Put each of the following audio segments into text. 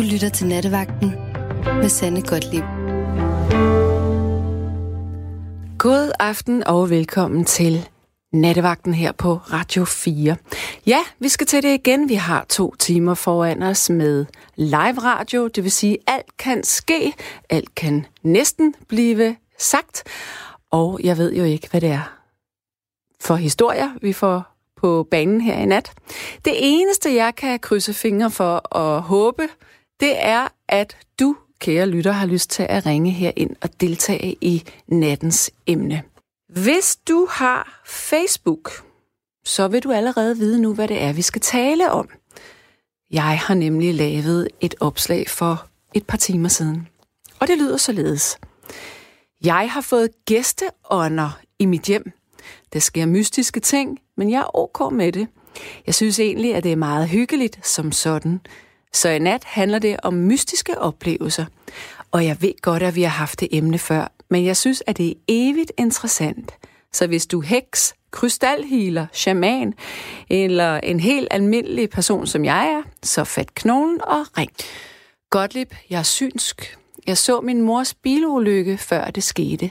Du lytter til Nattevagten med Sande Godtlib. God aften og velkommen til Nattevagten her på Radio 4. Ja, vi skal til det igen. Vi har to timer foran os med live radio, det vil sige, alt kan ske, alt kan næsten blive sagt, og jeg ved jo ikke, hvad det er for historier, vi får på banen her i nat. Det eneste, jeg kan krydse fingre for og håbe, det er, at du, kære lytter, har lyst til at ringe her ind og deltage i nattens emne. Hvis du har Facebook, så vil du allerede vide nu, hvad det er, vi skal tale om. Jeg har nemlig lavet et opslag for et par timer siden. Og det lyder således. Jeg har fået gæsteånder i mit hjem. Der sker mystiske ting, men jeg er ok med det. Jeg synes egentlig, at det er meget hyggeligt som sådan. Så i nat handler det om mystiske oplevelser. Og jeg ved godt, at vi har haft det emne før, men jeg synes, at det er evigt interessant. Så hvis du heks, krystalhealer, shaman eller en helt almindelig person, som jeg er, så fat knoglen og ring. Gottlieb, jeg er synsk. Jeg så min mors bilulykke, før det skete.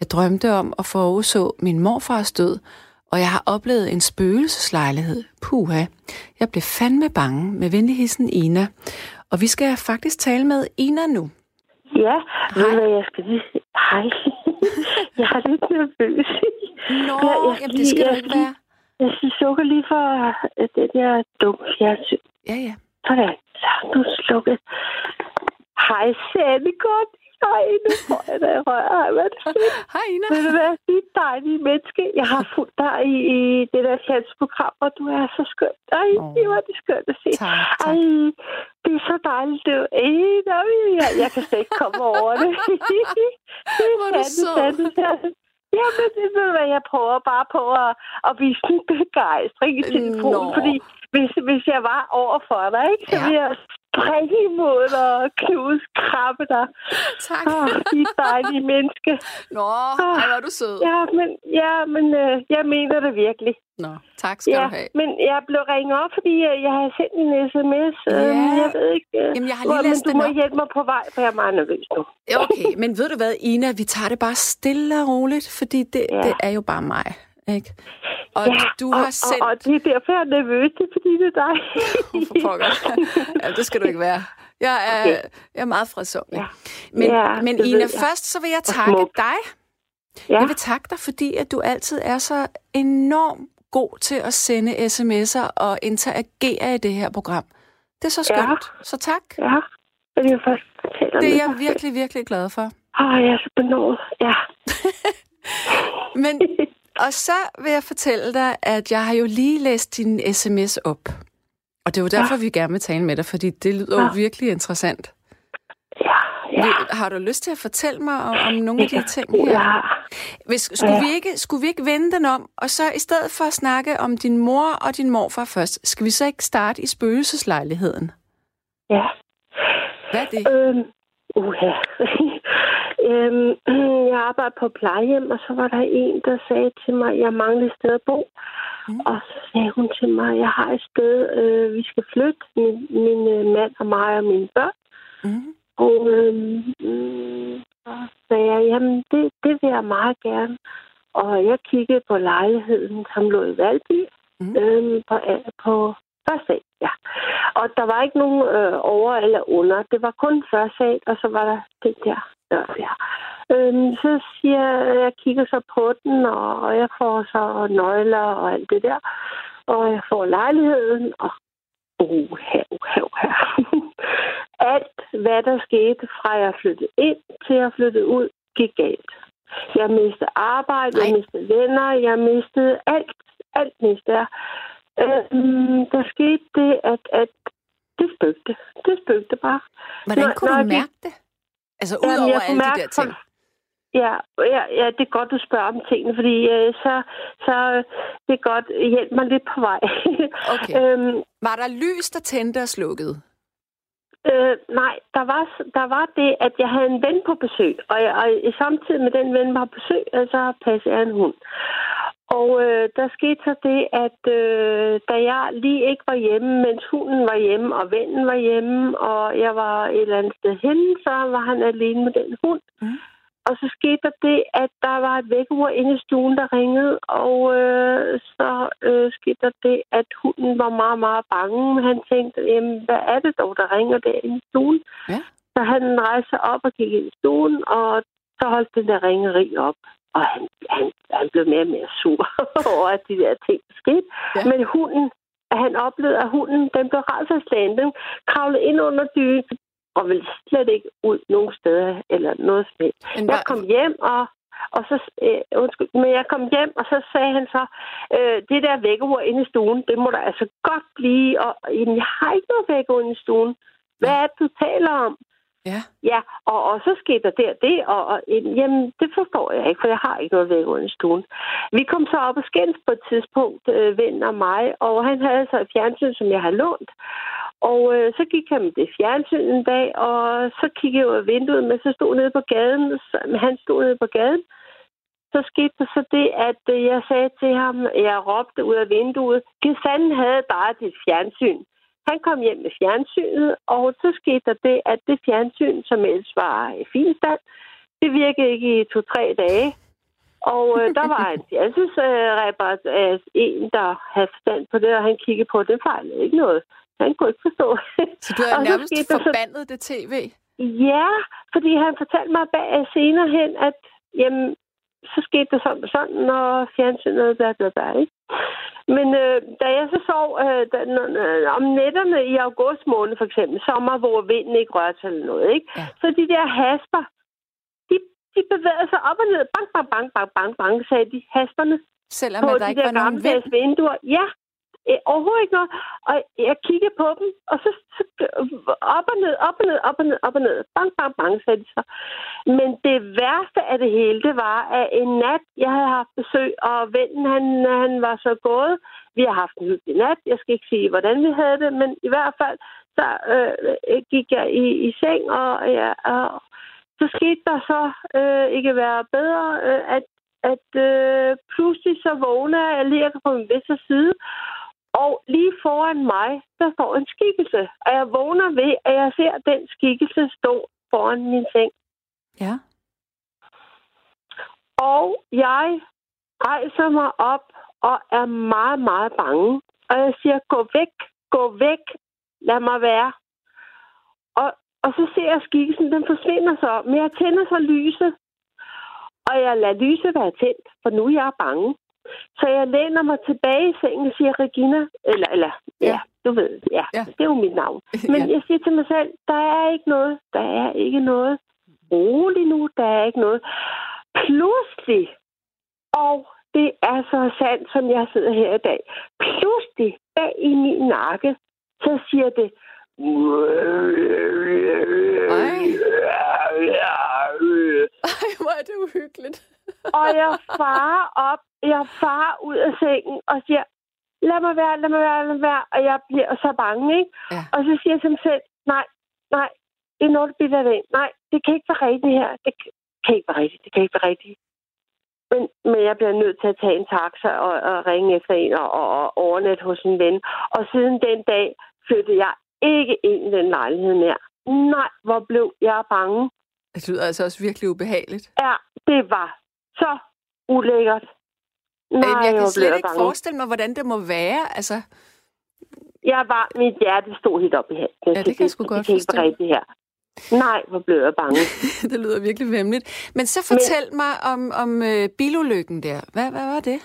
Jeg drømte om at forudså min morfars død, og jeg har oplevet en spøgelseslejlighed. Puha. Jeg blev fandme bange med venligheden Ina. Og vi skal faktisk tale med Ina nu. Ja, ved du jeg skal lige? Hej. jeg er lidt nervøs. Nå, jeg, jeg jamen det skal lige, du jeg ikke være. Jeg skal sukke lige for øh, det der dumme fjernsyn. Ja, ja. Sådan, så er du slukket. Hej, Sanne, godt. Hej, nu får jeg. Ej, hvad er det. Hej Ina. Ved du det er dejlige menneske. Jeg har fulgt dig i, i det der fjernsynsprogram, og du er så skøn. Ej, Åh. det var det skønt at se. Tak, tak. Ej, det er så dejligt. Det er, er vi- jeg, jeg kan slet ikke komme over det. det Hvor er du sandt, sød. sandt, sandt. Jamen, det ved du hvad, jeg prøver bare på at, at vise en begejstring i telefonen, Nå. fordi hvis, hvis jeg var over for dig, ikke, så Ja. ville jeg springe imod dig og knuse, krabbe dig. Tak. Åh, de er dejlige menneske. Nå, ej, hvor er du sød. Ja, men, ja, men øh, jeg mener det virkelig. Nå, tak skal Ja, du have. men jeg blev ringet op, fordi øh, jeg har sendt en sms. Ja. Øhm, jeg ved ikke... Øh, Jamen, jeg har hvor- lige læst men du må op. hjælpe mig på vej, for jeg er meget nervøs nu. Okay, men ved du hvad, Ina, vi tager det bare stille og roligt, fordi det, Ja. det er jo bare mig, ikke? Og ja, du og, har sendt... Og, og det er derfor, jeg er nervøs, det er fordi, det er dig. For pokker. ja, det skal du ikke være. Jeg er, Okay. jeg er meget fredsomlig. Ja. Men, Ja, men det Ina, først så vil jeg Og takke dig. Ja, Jeg vil takke dig, fordi at du altid er så enormt god til at sende sms'er og interagere i det her program. Det er så Ja. skønt. Så tak. ja. Jeg vil først Det er jeg virkelig, virkelig glad for. Åh, jeg er så benådet. Ja. Men, og så vil jeg fortælle dig, at jeg har jo lige læst din sms op. Og det er jo derfor, vi gerne vil tale med dig, fordi det lyder jo Ja. virkelig interessant. Ja, ja. Har du lyst til at fortælle mig om, om nogle af de ting Ja. her? Hvis, skulle, Ja. vi ikke, skulle vi ikke vende den om, og så i stedet for at snakke om din mor og din morfar først, skal vi så ikke starte i spøgelseslejligheden? ja. Hvad er det? Øhm, uha. øhm, jeg arbejder på plejehjem, og så var der en, der sagde til mig, at jeg manglede et sted at bo. Mm. Og så sagde hun til mig, at jeg har et sted, øh, vi skal flytte, min, min øh, mand og mig og mine børn. Mm. Og øhm, mm, så sagde jeg, jamen det, det vil jeg meget gerne. Og jeg kiggede på lejligheden, som lå i Valby, Mm. øhm, på, på første sal, ja. Og der var ikke nogen øh, over eller under. Det var kun første sal, og så var der den der dør der. Øhm, så siger jeg, jeg kigger så på den, og, jeg får så nøgler og alt det der. Og jeg får lejligheden, og uha, uha, uha. alt, hvad der skete fra jeg flyttede ind til jeg flyttede ud, gik galt. Jeg mistede arbejde, jeg Nej. mistede venner, jeg mistede alt. Alt mistede jeg. Øhm, der skete det, at, at det spøgte. Det spøgte bare. Hvordan Når- kunne når du jeg mærke det? Altså jeg kunne alle de der ting. Ja, ja, ja, det er godt, du spørger om tingene, fordi øh, så, så det er godt. Hjælp mig lidt på vej. Okay. øhm, Var der lys, der tændte og slukkede? Øh, nej, der var, der var det, at jeg havde en ven på besøg, og, jeg, og samtidig med den ven var på besøg, øh, så passede jeg en hund. Og øh, der skete så det, at øh, da jeg lige ikke var hjemme, mens hunden var hjemme, og vennen var hjemme, og jeg var et eller andet sted henne, så var han alene med den hund. Mm. Og så skete der det, at der var et vækkeur inde i stuen, der ringede, og øh, så øh, skete der det, at hunden var meget, meget bange. Han tænkte, jamen, hvad er det dog, der ringer der i stuen? Ja. Så han rejste op og kiggede ind i stuen, og så holdt den der ringeri op. Og han, han, han blev mere og mere sur over, at de der ting skete. Ja. Men hunden, han oplevede, at hunden den blev rædselslagen. Den kravlede ind under dynen, og ville slet ikke ud nogen steder eller noget som helst. Jeg kom hjem, og, og så, øh, undskyld, men jeg kom hjem, og så sagde han så, øh, det der vækkeur inde i stuen, det må der altså godt blive, og jamen, jeg har ikke noget vækkeur inde i stuen. Hvad er det, du taler om? Ja. Ja, og, og så skete der der det, og, og jamen, det forstår jeg ikke, for jeg har ikke noget væk under stuen. Vi kom så op og skændes på et tidspunkt, øh, ven og mig, og han havde så et fjernsyn, som jeg havde lånt. Og øh, så gik han med det fjernsyn en dag, og så kiggede jeg ud af vinduet, men så stod nede på gaden, så, han stod nede på gaden, så skete der så det, at øh, jeg sagde til ham, jeg råbte ud af vinduet, fanden havde bare dit fjernsyn. Han kom hjem med fjernsynet, og så skete der det, at det fjernsyn, som ellers var i fin stand, det virkede ikke i to-tre dage. Og øh, der var en fjernsynsræber, øh, en, der havde forstand på det, og han kiggede på, det fejlede ikke noget. Han kunne ikke forstå. Så du har nærmest forbandet så... det tv? Ja, fordi han fortalte mig bag senere hen, at jamen, så skete det sådan sådan, og fjernsynet, der, der, der, ikke? Men øh, da jeg så sov øh, da, øh, om nætterne i august måned, for eksempel, sommer, hvor vinden ikke rørte sig eller noget, ikke? Ja. Så de der hasper, de, de bevægede sig op og ned. Bang, bang, bang, bang, bang, bang, sagde de hasperne. Selvom på der de ikke der var nogen vind? vinduer. Ja, Øh, overhovedet ikke noget. Og jeg kiggede på dem, og så, så op og ned, op og ned, op og ned, op og ned. Bang, bang, bang, sagde de så. Men det værste af det hele, det var, at en nat, jeg havde haft besøg, og vennen, han, han var så gået. Vi har haft en hyggelig nat. Jeg skal ikke sige, hvordan vi havde det, men i hvert fald, så øh, gik jeg i, i seng, og, ja, og så skete der så øh, ikke være bedre, øh, at at øh, pludselig så vågner jeg lige på min venstre side, foran mig, der står en skikkelse. Og jeg vågner ved, at jeg ser den skikkelse stå foran min seng. Ja. Og jeg rejser mig op og er meget, meget bange. Og jeg siger, gå væk, gå væk, lad mig være. Og, og så ser jeg skikkelsen, den forsvinder så. Men jeg tænder så lyset. Og jeg lader lyset være tændt, for nu er jeg bange. Så jeg læner mig tilbage i sengen og siger, Regina, eller, eller ja, ja du ved, ja, ja, det er jo mit navn. Men ja. jeg siger til mig selv, der er ikke noget, der er ikke noget. Rolig nu, der er ikke noget. Pludselig, og det er så sandt, som jeg sidder her i dag, pludselig bag i min nakke, så siger det, Ej. Ej, hvor er det uhyggeligt. Og jeg farer op jeg far ud af sengen og siger, lad mig være, lad mig være, lad mig være. Og jeg bliver så bange, ikke? Ja. Og så siger jeg mig selv, nej, nej, det er noget, der bliver ved. Nej, det kan ikke være rigtigt her. Det kan ikke være rigtigt. Det kan ikke være rigtigt. Men, men jeg bliver nødt til at tage en taxa og, og ringe efter en og, og, og overnatte hos en ven. Og siden den dag flyttede jeg ikke ind i den lejlighed mere. Nej, hvor blev jeg bange. Det lyder altså også virkelig ubehageligt. Ja, det var så ulækkert. Nej, jeg kan slet ikke bange. forestille mig, hvordan det må være. Altså... Jeg var, mit hjerte stod helt op i halsen. Ja, det kan jeg sgu godt forstå. Det her. Nej, hvor blev jeg bange. det lyder virkelig vemmeligt. Men så fortæl Men... mig om, om uh, bilulykken der. Hvad, hvad var det?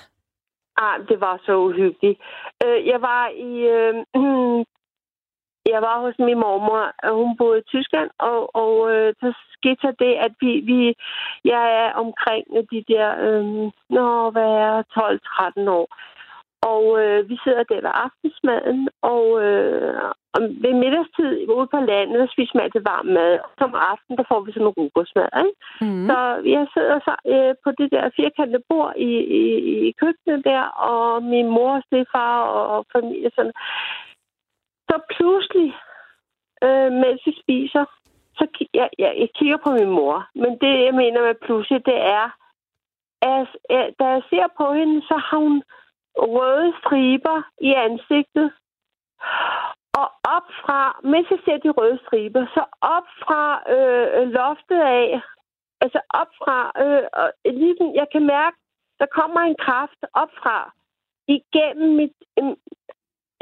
Ah, det var så uhyggeligt. Uh, jeg var i uh, jeg var hos min mormor, og hun boede i Tyskland, og, og øh, så skete der det, at vi, vi, jeg er omkring de der, øh, nå, hvad er 12-13 år. Og øh, vi sidder der ved aftensmaden, og øh, ved middagstid ude på landet, der spiser man altid varm mad. Og som aften, der får vi sådan en rugbrødsmad, ikke? Mm. Så jeg sidder så øh, på det der firkantede bord i, i, i køkkenet der, og min mor, stefar og, og familie sådan. Så pludselig, øh, mens vi spiser, så jeg, jeg, jeg kigger på min mor. Men det, jeg mener med pludselig, det er, da jeg ser på hende, så har hun røde striber i ansigtet. Og op fra, mens jeg ser de røde striber, så op fra øh, loftet af, altså op fra, øh, og ligesom, jeg kan mærke, der kommer en kraft op fra, igennem mit,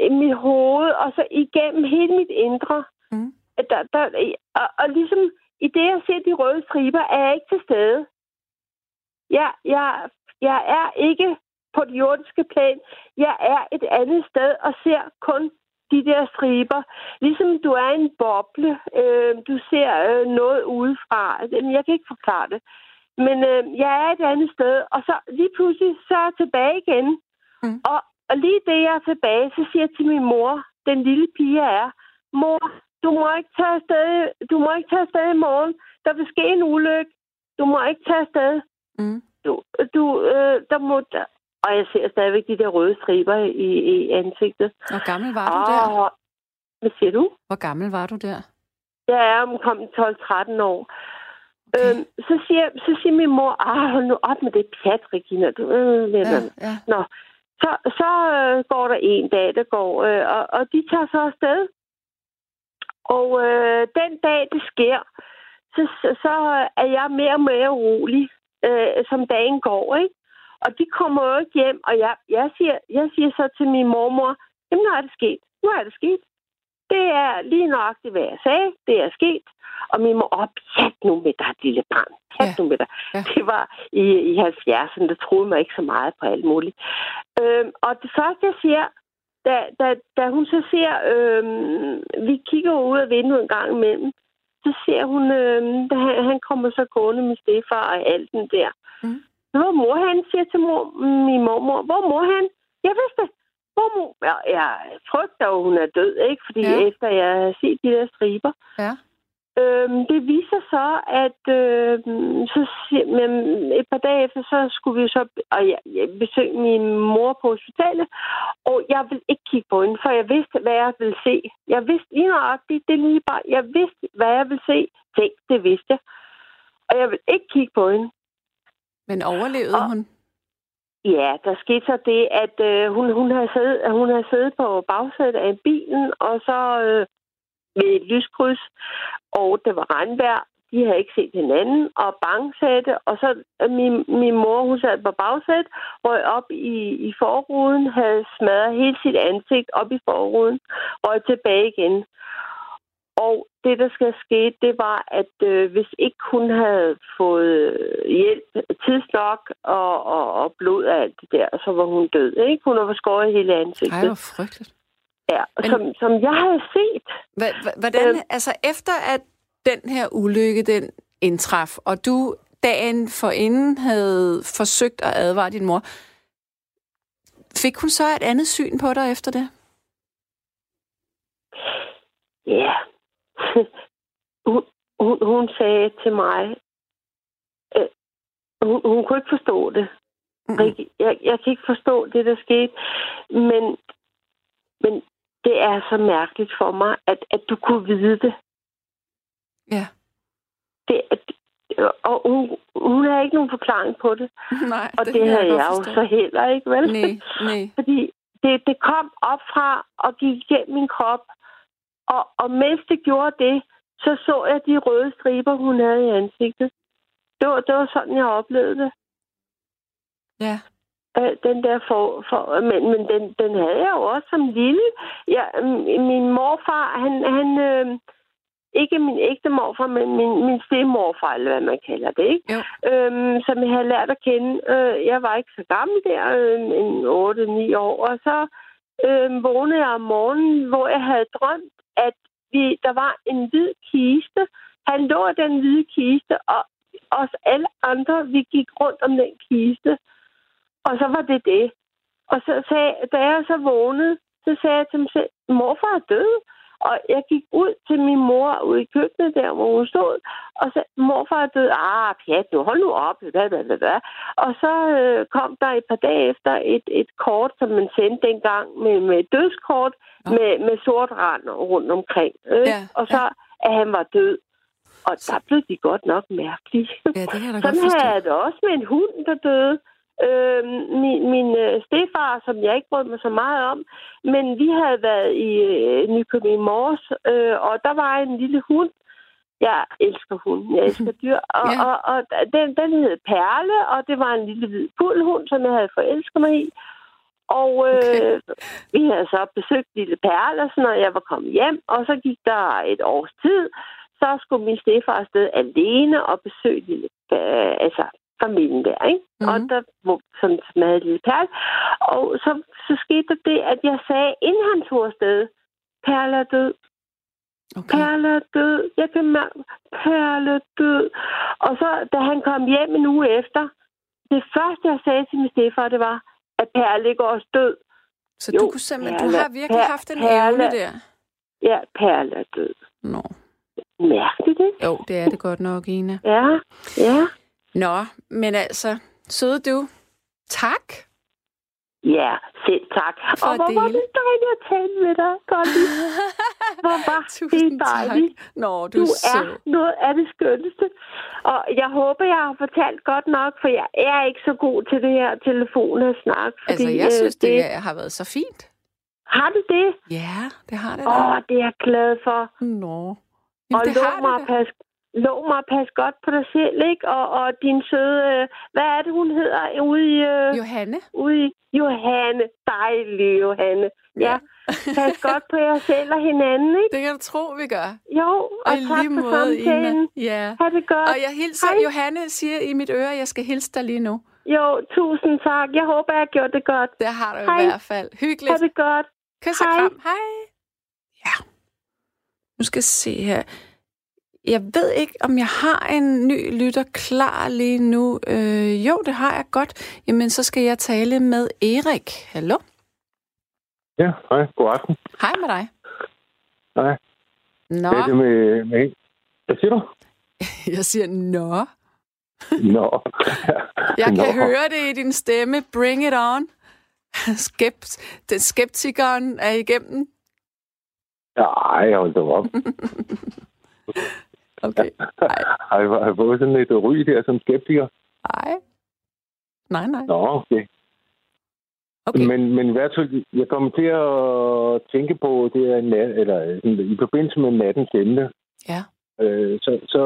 mit hoved, og så igennem hele mit indre. Mm. Der, der, og, og ligesom i det, jeg ser de røde striber, er jeg ikke til stede. Jeg, jeg, jeg er ikke på det jordiske plan. Jeg er et andet sted og ser kun de der striber. Ligesom du er en boble. Øh, du ser øh, noget udefra. Jeg kan ikke forklare det. Men øh, jeg er et andet sted. Og så lige pludselig, så er jeg tilbage igen. Mm. Og, og lige det, jeg er tilbage, så siger jeg til min mor, den lille pige er, mor, du må ikke tage afsted, du må ikke tage afsted i morgen. Der vil ske en ulykke. Du må ikke tage afsted. Mm. Du, du, øh, der må, der, og jeg ser stadigvæk de der røde striber i, i ansigtet. Hvor gammel var du der? Hvad siger du? Hvor gammel var du der? Jeg er omkommet 12-13 år. Okay. Øhm, så, siger, så siger min mor, ah, hold nu op med det pjat, Regina. Du, øh, ja, ja. Nå. Så, så øh, går der en dag, der går, øh, og, og de tager så afsted. Og øh, den dag, det sker, så, så er jeg mere og mere rolig, øh, som dagen går, ikke? Og de kommer jo ikke hjem, og jeg, jeg, siger, jeg siger så til min mormor, jamen nu er det sket. Nu er det sket. Det er lige nøjagtigt, hvad jeg sagde. Det er sket. Og min mor, op, pjat nu med dig, lille barn. Pjat ja. nu med dig. Ja. Det var i, i 70'erne, der troede mig ikke så meget på alt muligt. Øhm, og det første, jeg siger, da, da, da hun så ser, øhm, vi kigger ud af vinduet en gang imellem, så ser hun, øhm, da han, han kommer så gående med stefar og alt den der. Mm. Hvor mor han, siger til mor, min mormor. Hvor mor han? Jeg vidste det. Hvor mor? Ja, jeg frygter jo, hun er død, ikke? Fordi ja. efter jeg har set de der striber. Ja. Øhm, det viser så, at øh, så, men et par dage efter, så skulle vi så og jeg, jeg besøge min mor på hospitalet, og jeg ville ikke kigge på hende, for jeg vidste, hvad jeg ville se. Jeg vidste lige nøjagtigt, det lige bare, jeg vidste, hvad jeg ville se. Tænk, det vidste jeg. Og jeg ville ikke kigge på hende. Men overlevede og, hun? Ja, der skete så det, at øh, hun, hun, havde siddet, hun havde siddet på bagsædet af bilen, og så øh, ved et lyskryds, og det var regnvejr. De havde ikke set hinanden, og bangsætte, og så øh, min, min mor, hun sad på bagsædet, røg op i, i forruden, havde smadret hele sit ansigt op i forruden, røg tilbage igen. Og det, der skal ske, det var, at øh, hvis ikke hun havde fået øh, hjælp tidsnok og, og, og blod af alt det der, så var hun død. Ikke? Hun var skåret hele ansigtet. Ej, hvor frygteligt. Ja, Men, som, som jeg havde set. Hvordan, øh, altså efter at den her ulykke, den indtraf, og du dagen for inden havde forsøgt at advare din mor, fik hun så et andet syn på dig efter det? Ja, hun, hun, hun sagde til mig, øh, hun, hun kunne ikke forstå det. Mm-hmm. Jeg, jeg kan ikke forstå det, der skete, men, men det er så mærkeligt for mig, at, at du kunne vide det. Ja. Det, og hun, hun har ikke nogen forklaring på det. Nej, og det, det havde jeg, jeg jo så heller ikke, vel? Nej, nej. Fordi det, det kom op fra og gik igennem min krop, og, og mens det gjorde det, så så jeg de røde striber, hun havde i ansigtet. Det var, det var sådan, jeg oplevede det. Ja. Øh, den der for, for men, men den, den havde jeg jo også som lille. Ja, min morfar, han, han øh, ikke min ægte morfar, men min, min stemorfar, eller hvad man kalder det, ikke? Jo. Øhm, som jeg havde lært at kende. Øh, jeg var ikke så gammel der, øh, en 8-9 år, og så øh, vågnede jeg om morgenen, hvor jeg havde drømt, at vi, der var en hvid kiste. Han lå den hvide kiste, og os alle andre, vi gik rundt om den kiste. Og så var det det. Og så sagde, da jeg så vågnede, så sagde jeg til mig selv, morfar er død. Og jeg gik ud til min mor ude i køkkenet der, hvor hun stod, og så morfar er død. Ah, pjat, nu hold nu op. Hvad, hvad, hvad, hvad. Og så øh, kom der et par dage efter et, et kort, som man sendte dengang med, med dødskort, ja. med, med sort rand rundt omkring. Øh? Ja, og så, ja. at han var død. Og der blev de godt nok mærkelige. Ja, det kan jeg da Sådan godt havde jeg det også med en hund, der døde. Øh, min min øh, stefar, som jeg ikke brød mig så meget om, men vi havde været i øh, Nykøbing Mors, øh, og der var en lille hund. Jeg elsker hunden, jeg elsker dyr. Og, Ja. og, og den, den hed Perle, og det var en lille hvid pudelhund, som jeg havde forelsket mig i. Og øh, Okay. vi havde så besøgt lille Perle, og sådan, når jeg var kommet hjem, og så gik der et års tid, så skulle min stefar afsted alene og besøge lille, øh, altså familien der, ikke? Mhm. Mm-hmm. Og der var sådan smadret lille Perle. Og så, så skete der det, at jeg sagde, inden han tog afsted, Perle er død, Okay. Perle er død, jeg kan mærke, Perle er død. Og så, da han kom hjem en uge efter, det første, jeg sagde til min stefar, det var, at Perle ikke også død. Så Jo, du kunne simpelthen, du Perle- har virkelig Per- haft en Perle- evne der. Ja, Perle er død. Nå. Mærkeligt, ikke? Jo, det er det godt nok, Ina. Ja, ja. Nå, men altså, søde du. Tak. Ja, selv tak. For og hvor var det dejligt at tale med dig, Golly. Hvor var Tusind det dejligt. tak. Nå, du, Du er sød. noget af det skønneste. Og jeg håber, jeg har fortalt godt nok, for jeg er ikke så god til det her telefon og snak. Fordi, Altså, jeg øh, synes, det har været så fint. Har du det? Ja, det har det Åh, da. oh, det er jeg glad for. Nå. og Jamen, det lov har mig, det passe, lov mig at passe godt på dig selv, ikke? Og, og din søde... Øh, hvad er det, hun hedder? Ude i... Øh, Johanne? ude i Johanne. Dejlig Johanne. Ja. Pas godt på jer selv og hinanden, ikke? Det kan du tro, vi gør. Jo, og, Og tak lige for måde, samtalen. Ina. Ja. Ha' det godt. Og jeg hilser, Hej. Johanne siger i mit øre, at jeg skal hilse dig lige nu. Jo, tusind tak. Jeg håber, jeg har gjort det godt. Det har du Hej. i hvert fald. Hyggeligt. Ha' det godt. Kys og Hej. kram. Hej. Ja. Nu skal jeg se her. Jeg ved ikke, om jeg har en ny lytter klar lige nu. Øh, jo, det har jeg godt. Jamen, så skal jeg tale med Erik. Hallo? Ja, hej. God aften. Hej med dig. Hej. Nå, Hvad er det med, med... Hvad siger du? jeg siger nå. Nå. Jeg kan Nå. høre det i din stemme. Bring it on. Skept, den skeptikeren er igennem. Nej, hold da op. Okay. Nej. Har jeg, har jeg fået sådan et ry der som skeptiker? Nej. Nej, nej. Nå, okay. Okay. Men, men i hvert fald, jeg kommer til at tænke på det er nat, eller i forbindelse med nattens emne. Ja. Øh, så så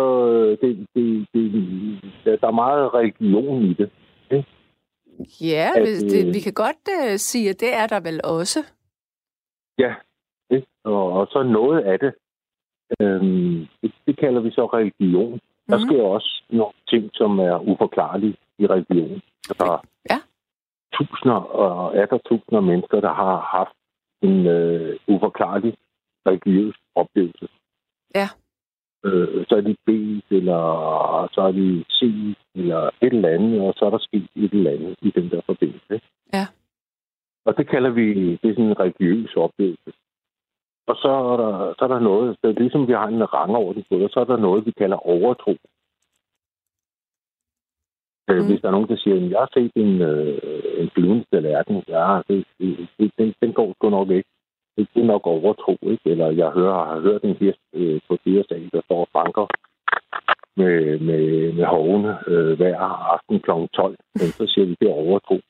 det, det, det, der er meget religion i det. Ja, At, hvis det, øh, vi kan godt uh, sige, at det er der vel også. Ja, ikke? Og, og så noget af det, øhm, det, det kalder vi så religion. Der Mhm. sker også nogle ting, som er uforklarlige i religion. Der er Ja. tusinder og er der tusinder af mennesker, der har haft en øh, uforklarlig religiøs oplevelse. Ja. Øh, så er de bedt, eller så er de set, eller et eller andet, og så er der sket et eller andet i den der forbindelse. Ja. Og det kalder vi, det er sådan en religiøs oplevelse. Og så er der, så er der noget, det er ligesom vi har en rangorden på det, så er der noget, vi kalder overtro. Mm. Mm. Hvis der er nogen, der siger, at jeg har set en, øh, en flyvende tallerken, ja, det, det, den, den går sgu nok ikke. Det, det er nok overtro, ikke? Eller jeg hører, har hørt en hest øh, på dyresag, der står og banker med, med, med hovene øh, hver aften kl. 12. Men så siger vi, det er overtro.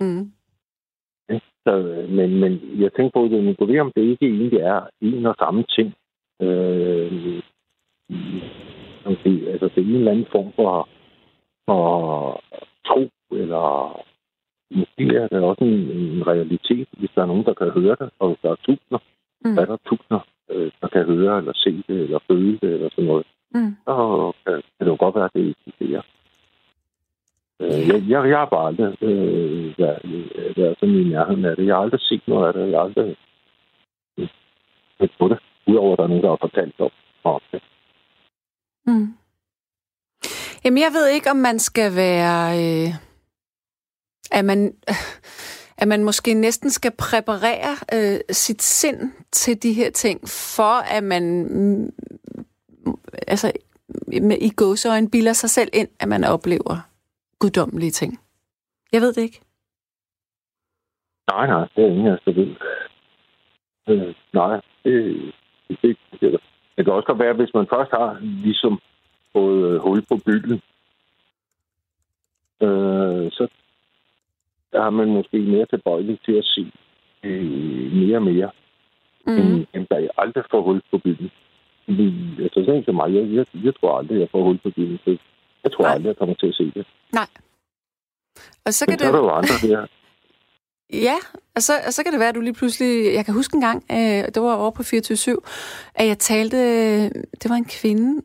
Mm. Så, men, men jeg tænker på, det, men ved om det ikke egentlig er en og samme ting. Øh, det, altså det er en eller anden form for, for tro, eller måske er det også en, en realitet, hvis der er nogen, der kan høre det, og hvis der er tusinder, Mm. mm. er der tusinder, øh, der kan høre, eller se det, eller føle det, eller sådan noget, Mm. så kan, kan det jo godt være, at det eksisterer. Øh, jeg, jeg, jeg har bare aldrig øh, været, øh, været sådan i nærheden af det. Jeg har aldrig set noget af det. Jeg har aldrig øh, set på det. Udover at der er nogen, der har fortalt om, om det. Mm. Jamen, jeg ved ikke, om man skal være... Øh, at man... At man måske næsten skal præparere øh, sit sind til de her ting, for at man mm, altså med, i gåseøjne bilder sig selv ind, at man oplever guddommelige ting. Jeg ved det ikke. Nej, nej, det er ingen af os, ved. Øh, nej, det, det, det, det, det, kan også godt være, hvis man først har ligesom fået hul på bylden, øh, så har man måske mere tilbøjelig til at se øh, mere og mere, mm. end, end der aldrig får hul på bylden. Altså sådan som mig, jeg, jeg, jeg tror aldrig, jeg får hul på bylden. Så jeg tror Nej. aldrig, jeg kommer til at se det. Nej. Og så kan Men så det... er der jo andre der. Ja, og så, og så kan det være, at du lige pludselig... Jeg kan huske en gang, øh, det var over på 24 at jeg talte... Det var en kvinde,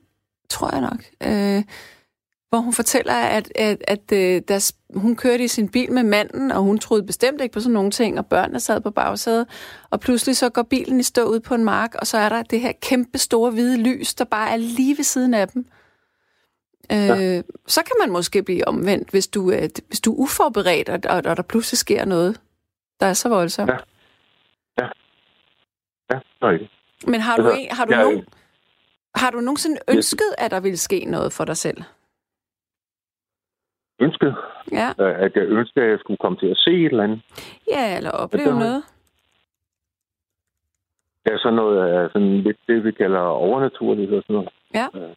tror jeg nok, øh, hvor hun fortæller, at, at, at, øh, der, hun kørte i sin bil med manden, og hun troede bestemt ikke på sådan nogle ting, og børnene sad på bagsædet, og pludselig så går bilen i stå ud på en mark, og så er der det her kæmpe store hvide lys, der bare er lige ved siden af dem. Ja. Øh, så kan man måske blive omvendt, hvis du, øh, hvis du er uforberedt, og, og, og der pludselig sker noget, der er så voldsomt. Ja. Ja. Ja, det Men har du, altså, en, har du, ja, nogen, har du nogensinde ønsket, at der ville ske noget for dig selv? ønsket. Ja. Øh, at jeg ønskede, at jeg skulle komme til at se et eller andet. Ja, eller opleve noget. Ja, sådan noget af sådan lidt det, vi kalder overnaturligt og sådan noget. Ja. Øh,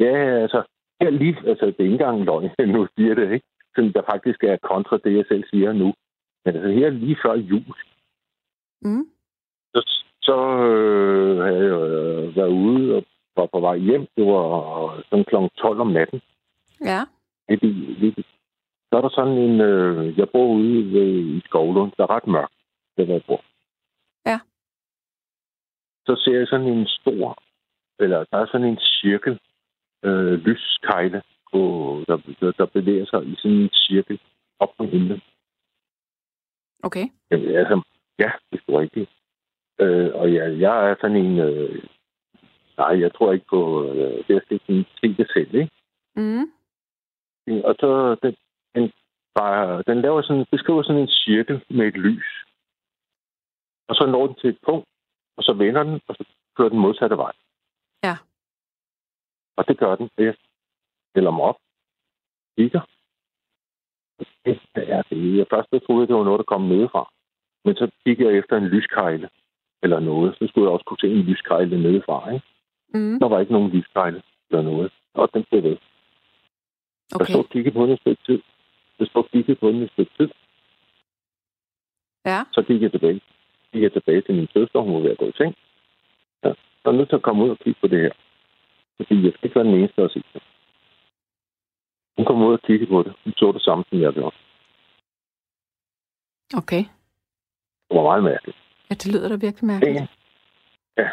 ja, altså, her lige, altså, det er ikke engang løgn, nu siger det, ikke? Sådan, der faktisk er kontra det, jeg selv siger nu. Men altså, her lige før jul, mm. så, så øh, havde jeg øh, været ude og var på vej hjem. Det var sådan kl. 12 om natten. Ja lidt i, lidt Så er der sådan en... Øh, jeg bor ude ved, i Skovlund. Der er ret mørkt, det hvor jeg bor. Ja. Så ser jeg sådan en stor... Eller der er sådan en cirkel øh, lyskejle, på, der, der, der bevæger sig i sådan en cirkel op på himlen. Okay. Jamen, altså, ja, det er rigtigt. Øh, og ja, jeg er sådan en... Øh, nej, jeg tror ikke på... Øh, det er sådan en det selv, ikke? Mm. Og så den, den, bare, den laver sådan, beskriver sådan en cirkel med et lys. Og så når den til et punkt, og så vender den, og så kører den modsatte vej. Og det gør den. Jeg stiller mig op, kigger. Det er det. Jeg først troede, det var noget, der kom nedefra. Men så kigger jeg efter en lyskejle eller noget. Så skulle jeg også kunne se en lyskejle nedefra. Ikke? Mm. Der var ikke nogen lyskejle eller noget. Og den blev ved. Okay. Jeg stod og kiggede på den et stykke tid. Jeg stod og kiggede på den et stykke tid. Ja. Så gik jeg tilbage. Gik jeg tilbage til min søster, hun var ved at gå i seng. Ja. Så er nødt til at komme ud og kigge på det her. Fordi jeg skal ikke være den eneste, der har set det. Hun kom ud og kiggede på det. Hun så det samme, som jeg gjorde. Okay. Det var meget mærkeligt. Ja, det lyder da virkelig mærkeligt. Ja. ja.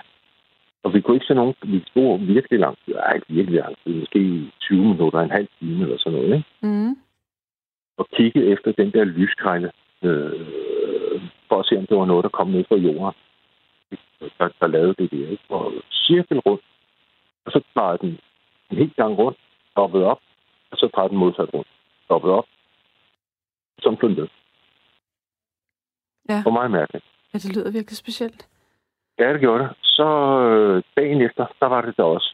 Og vi kunne ikke se nogen, vi stod virkelig langt, ej, ikke virkelig langt, måske 20 minutter, en halv time eller sådan noget, ikke? Mm. Og kigge efter den der lyskejle, øh, for at se, om det var noget, der kom ned fra jorden, der, der lavede det der, ikke? Og cirkel rundt, og så drejede den en helt gang rundt, stoppede op, og så drejede den modsat rundt, stoppede op, som blev ned. Ja. Det var meget mærkeligt. Ja, det lyder virkelig specielt. Ja, det gjorde det. Så øh, dagen efter, der var det der også.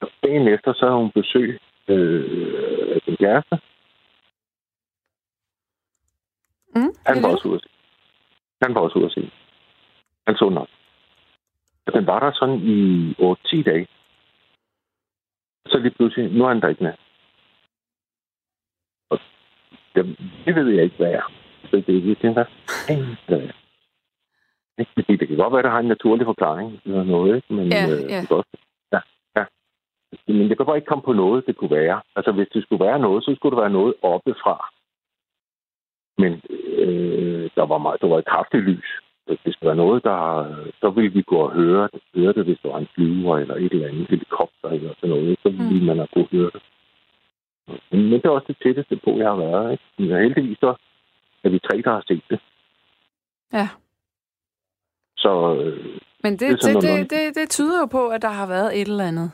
Og dagen efter, så havde hun besøg øh, af sin kæreste. Mm, han var også ude at se. Han var også ude at se. Han så nok. Og den var der sådan i 8-10 dage. Så lige pludselig, nu er han der ikke med. Og det, det ved jeg ikke, hvad er. Så det, det tænker jeg, ikke? Fordi det kan godt være, at der har en naturlig forklaring eller noget, ikke? Men, ja, øh, ja. Det godt, ja, ja. Men det kan bare ikke komme på noget, det kunne være. Altså, hvis det skulle være noget, så skulle det være noget oppefra. Men øh, der, var meget, der var et kraftigt lys. Hvis det skulle være noget, der, så ville vi gå og høre det, høre det, hvis der var en flyver eller et eller andet helikopter eller sådan noget. Så ville mm. man have kunne høre det. Men, men det er også det tætteste på, jeg har været. Ikke? Men heldigvis så er vi tre, der har set det. Ja. Så, øh, Men det, det, det, det, det, det tyder jo på, at der har været et eller andet.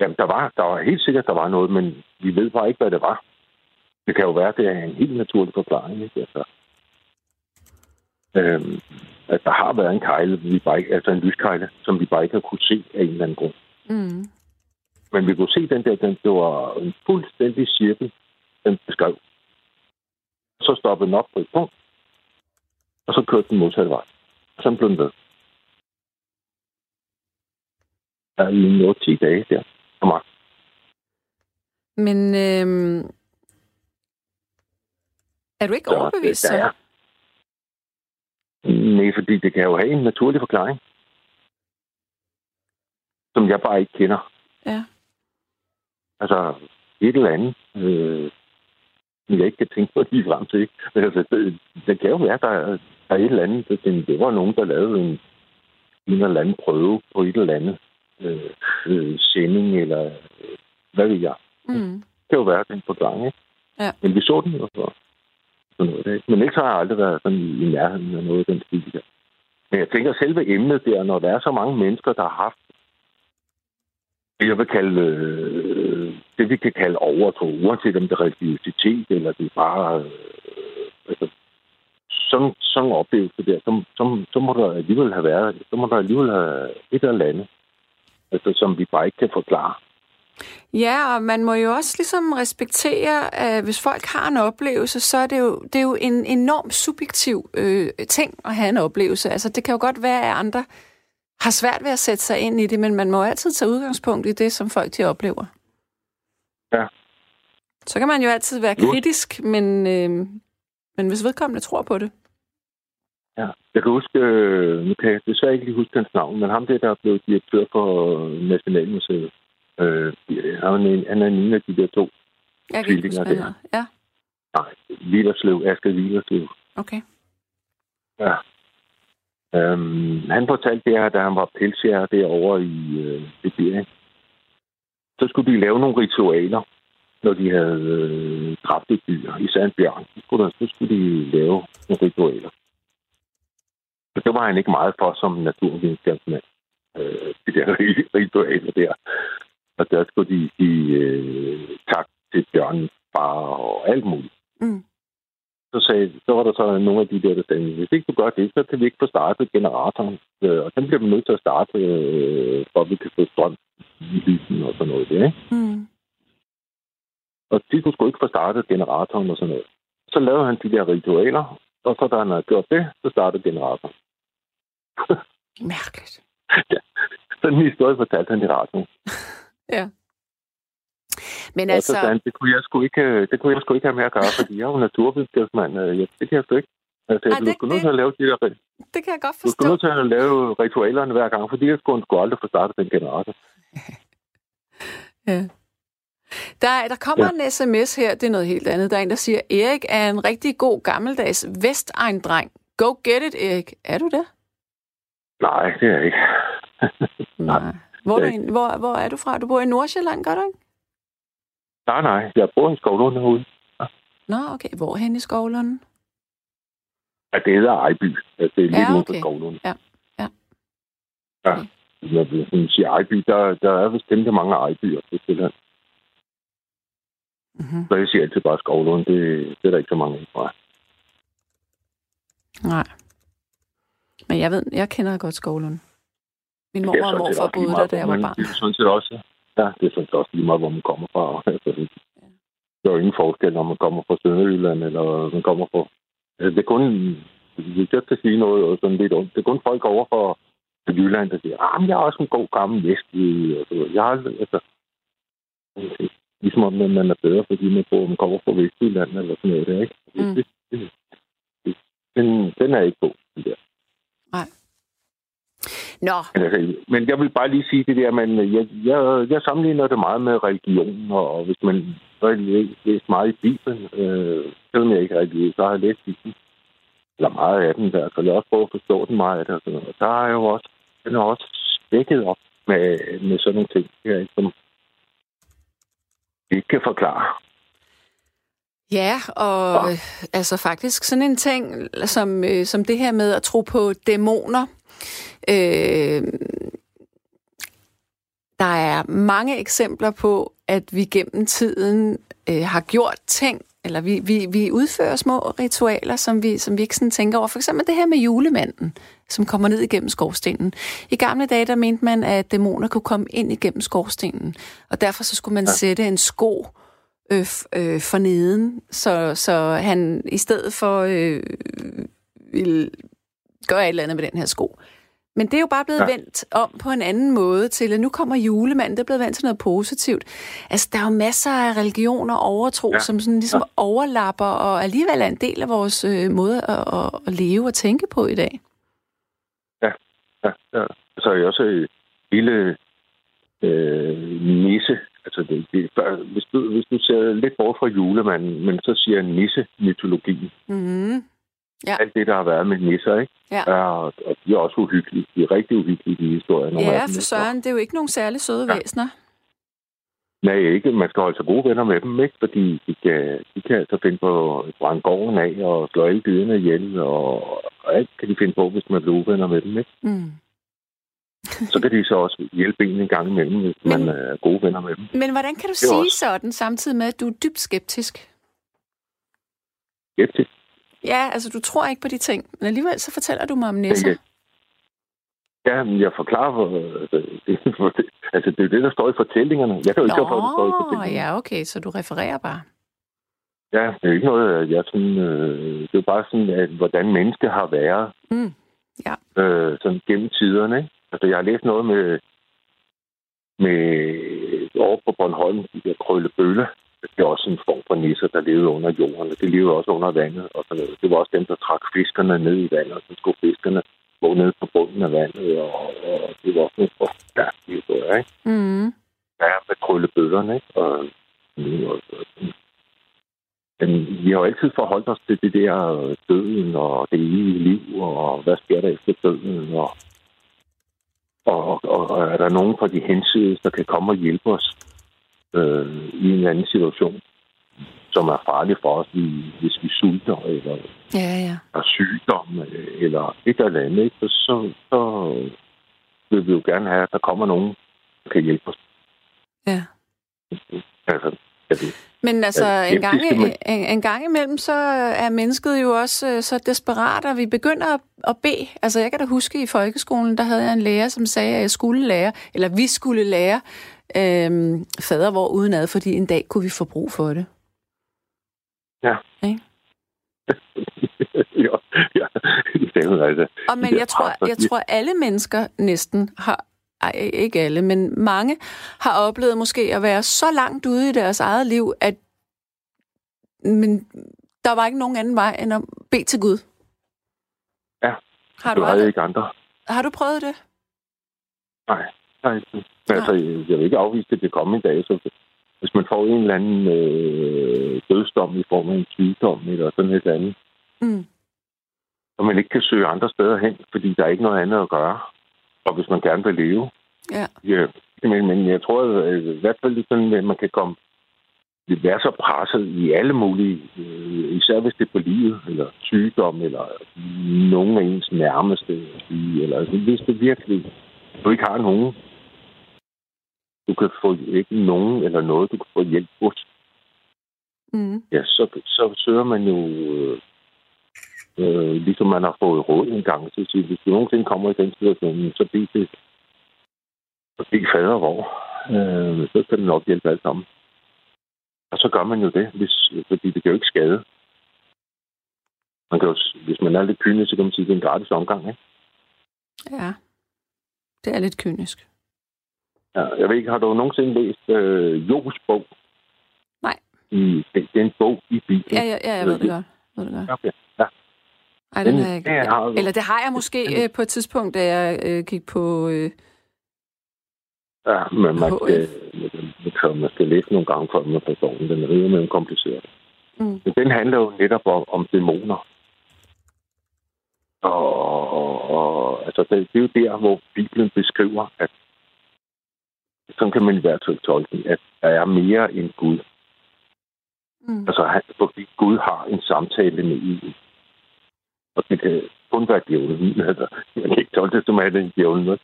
Jamen, der var, der var helt sikkert, der var noget, men vi ved bare ikke, hvad det var. Det kan jo være, at det er en helt naturlig forklaring. Ikke? Altså, øhm, at der har været en kejle, vi bare ikke, altså en lyskejle, som vi bare ikke har kunne se af en eller anden grund. Mm. Men vi kunne se den der, den, det var en fuldstændig cirkel, den beskrev. Så stoppede den op på et punkt, og så kørte den modsatte vej. sådan blev den ved. Ja, i 8-10 dage der. For mig. Men øhm, er du ikke Så overbevist der så? er- Nej, fordi det kan jo have en naturlig forklaring. Som jeg bare ikke kender. Ja. Altså, et eller andet. Øh, jeg ikke kan tænke på lige frem til. Ikke? Men altså, det, det kan jo være, der er, der er et eller andet. Det, det var nogen, der lavede en, en eller anden prøve på et eller andet øh, øh, sending, eller øh, hvad ved jeg. Mm. Det kan jo være den forklaring, ikke? Ja. Men vi så den jo for sådan noget ikke? Men ellers har jeg aldrig været sådan i, i nærheden af noget af den stil der. Men jeg tænker, selve emnet der, når der er så mange mennesker, der har haft det, jeg vil kalde, øh, det vi kan kalde overtro, uanset om det er religiøsitet, eller det er bare, øh, altså, sådan, sådan en oplevelse der, så, så, så må der alligevel have været, så må der alligevel have et eller andet, altså, som vi bare ikke kan forklare. Ja, og man må jo også ligesom respektere, at hvis folk har en oplevelse, så er det jo, det er jo en enorm subjektiv øh, ting at have en oplevelse. Altså, det kan jo godt være, at andre har svært ved at sætte sig ind i det, men man må altid tage udgangspunkt i det, som folk de oplever. Ja. Så kan man jo altid være kritisk, men, øh, men hvis vedkommende tror på det. Ja. Jeg kan huske, øh, nu kan jeg desværre ikke lige huske hans navn, men ham der, der er blevet direktør for Nationalmuseet, øh, han, er en, han er en af de der to. Jeg Tvillinger der. Ja, Nej, Villerslev, Asger Villerslev. okay. Ja. Øhm, han fortalte det her, da han var pelsjærer derovre i øh, Sibirien. Så skulle de lave nogle ritualer, når de havde øh, dræbt et dyr, især en bjørn. Så skulle, der, så skulle de lave nogle ritualer. Så det var han ikke meget for som naturvidenskabsmand. Øh, de der ritualer der. Og der skulle de give øh, tak til bjørnen far og alt muligt Mm. så, sagde, så var der så nogle af de der, der sagde, hvis ikke du gør det, så kan vi ikke få startet generatoren. Øh, og den bliver vi nødt til at starte, øh, for at vi kan få strøm i lysen og sådan noget der, ikke? Mm. Og de kunne sgu ikke få startet generatoren og sådan noget. Så lavede han de der ritualer, og så da han havde gjort det, så startede generatoren. Mærkeligt. Sådan en historie fortalte han i radioen. Ja. Men altså, sagde han, det kunne jeg sgu ikke, øh, det kunne jeg sgu ikke have med at gøre, fordi jeg er jo naturvidenskabsmand. Øh, Ja, det kan jeg sgu ikke. Altså, Ej, du det- sgu nødt til at lave de der det kan jeg godt Du skal forstå. nødt til at lave ritualerne hver gang, fordi jeg skulle sgu aldrig få startet den generator. Ja. Der, er- der kommer ja. en sms her, det er noget helt andet. Der er en, der siger, Erik er en rigtig god gammeldags Vestegn-dreng. Go get it, Erik. Er du det? Nej, det er jeg ikke. Nej. Hvor, er det du, hvor, hvor er du fra? Du bor i Nordsjælland, gør du ikke? nej, nej, jeg bor i Skovlund herude. Nå, okay. Hvor hen i Skovlunden? Ja, det hedder Ejby. Ja, det er lidt Ja, uden for okay. Skovlund. Ja, ja. Ja, Okay. når vi sådan siger Ejby, der, der er vist temmelig mange Ejbyer på Sjælland. Mm-hmm. Så jeg siger altid bare Skovlund, det, det er der ikke så mange fra. Nej. Men jeg ved, jeg kender godt Skovlund. Min er og morfar boede der, da jeg var barn. Det er sådan set også, ja, det er sådan set også lige meget, hvor man kommer fra. Altså, der er jo ingen forskel, om man kommer fra Sønderjylland, eller man kommer fra... Altså, det er kun, hvis jeg skal sige noget og sådan lidt ondt, det er kun folk over for Jylland, der siger, ah, jeg er også en god gammel vestlig. Og så, jeg har altså, ligesom om man er bedre, fordi man, bor, man kommer fra Vestjylland, eller sådan noget der, ikke? Mm. Det, det, det, den, den er ikke god, den der. Nå, Men, jeg vil bare lige sige det der, men jeg, jeg, jeg sammenligner det meget med religion, og hvis man har læ- læst meget i Bibelen, øh, selvom jeg ikke er religiøs, så har jeg læst Bibelen, eller meget af den der, så jeg også prøve at forstå den meget af det, og sådan noget. Der er jo også, den er også spækket op med, med sådan nogle ting, her, ikke, som ikke kan forklare. Ja, og øh, altså faktisk sådan en ting, som, øh, som det her med at tro på dæmoner. Øh, der er mange eksempler på, at vi gennem tiden øh, har gjort ting, eller vi, vi, vi udfører små ritualer, som vi, som vi ikke sådan tænker over. For eksempel det her med julemanden, som kommer ned igennem skorstenen. I gamle dage, der mente man, at dæmoner kunne komme ind igennem skorstenen, og derfor så skulle man ja. sætte en sko øh, øh, for neden, så, så han i stedet for øh, ville gøre et eller andet med den her sko. Men det er jo bare blevet ja. vendt om på en anden måde til, at nu kommer julemanden, det er blevet vendt til noget positivt. Altså, der er jo masser af religioner og overtro, ja. som sådan ligesom ja. overlapper, og alligevel er en del af vores øh, måde at, at, at leve og tænke på i dag. Ja, ja, ja. Så er jeg også et lille øh, nisse. Altså, det, det, hvis, du, hvis du ser lidt bort fra julemanden, men så siger nisse-mytologien. Mm-hmm. Ja. Alt det, der har været med nisser, ikke? Ja. Er, og de er også uhyggelige. De er rigtig uhyggelige, de historier. Ja, for søren, det er jo ikke nogen særlig søde ja. væsener. Nej, ikke. Man skal holde sig gode venner med dem, ikke? Fordi de kan, de kan altså finde på at brænde gården af og slå alle dyrene ihjel, og, og alt kan de finde på, hvis man bliver uvenner med dem, ikke? Mm. så kan de så også hjælpe en en gang imellem, hvis men, man er gode venner med dem. Men hvordan kan du sige også... sådan, samtidig med, at du er dybt skeptisk? Skeptisk? Ja, altså du tror ikke på de ting, men alligevel så fortæller du mig om nisser. Ja, men jeg forklarer, for, det, for det, altså det er det, der står i fortællingerne. Jeg kan jo ikke Nå, det står i fortællingerne. ja, okay, så du refererer bare. Ja, det er ikke noget, jeg sådan, øh, det er bare sådan, at hvordan mennesket har været mm, ja. øh, sådan gennem tiderne. Ikke? Altså, jeg har læst noget med, med over på Bornholm, de der krøllebølle. Det er også en form for nisser, der levede under jorden, og de levede også under vandet. Og sådan noget. Det var også dem, der trak fiskerne ned i vandet, og så skulle fiskerne gå ned på bunden af vandet, og, og det var også en forfærdelig historie, ikke? Mm. Ja, med krøllebøllerne, ikke? Og, og, men vi har jo altid forholdt os til det der døden og det evige liv, og hvad sker der efter døden, og, og, og, og er der nogen fra de hensides, der kan komme og hjælpe os øh, i en eller anden situation, som er farlig for os, hvis vi sulter, eller ja, ja. har sygdom, eller et eller andet, ikke? Så, så vil vi jo gerne have, at der kommer nogen, der kan hjælpe os. Ja. Altså, men altså, en, gang, en, en gang imellem, så er mennesket jo også øh, så desperat, at vi begynder at, at bede. Altså, jeg kan da huske, i folkeskolen, der havde jeg en lærer, som sagde, at jeg skulle lære, eller vi skulle lære øhm, fader hvor udenad, fordi en dag kunne vi få brug for det. Ja. Okay? ja, ja. Det er altså, og men jeg tror, jeg tror, alle mennesker næsten har ej, ikke alle, men mange har oplevet måske at være så langt ude i deres eget liv, at men der var ikke nogen anden vej end at bede til Gud. Ja, har du, du aldrig... ikke andre. Har du prøvet det? Nej, nej. Altså, jeg vil ikke afvise, at det kommer i dag. Så hvis man får en eller anden øh, dødsdom i form af en sygdom eller sådan et eller andet, mm. og man ikke kan søge andre steder hen, fordi der er ikke noget andet at gøre, og hvis man gerne vil leve. Ja. ja men, men jeg tror at, i hvert fald sådan, at man kan komme være så presset i alle mulige, øh, især hvis det er på livet, eller sygdom, eller nogen af ens nærmeste, eller hvis det virkelig, du ikke har nogen, du kan få ikke nogen eller noget, du kan få hjælp hos. Mm. Ja, så, så søger man jo øh, Øh, ligesom man har fået råd en gang til at sige, hvis du nogensinde kommer i den situation, så bliver det så bliver fader hvor. Øh, så skal det nok hjælpe alt sammen. Og så gør man jo det, hvis, fordi det kan jo ikke skade. Man kan jo, hvis man er lidt kynisk, så kan man sige, at det er en gratis omgang, ikke? Ja, det er lidt kynisk. Ja, jeg ved ikke, har du nogensinde læst øh, Jobs bog? Nej. I, det, er en bog i Bibelen. Ja, ja, ja jeg ved det godt. Ved det godt. Okay, ja. Ej, den, den har jeg ikke. Har Eller det har jeg måske den, øh, på et tidspunkt, da jeg øh, gik på... Øh, ja, men man skal, man, man skal læse nogle gange, før man forstår den. Den er rigtig mere kompliceret. Mm. Men den handler jo netop om, om dæmoner. Og, og, og altså, det, det er jo der, hvor Bibelen beskriver, at sådan kan man i hvert fald tolke at der er mere end Gud. Mm. Altså, fordi Gud har en samtale med en. Og det kan kun være djævlen. Altså, man kan ikke tolke det som, at det er djævlen.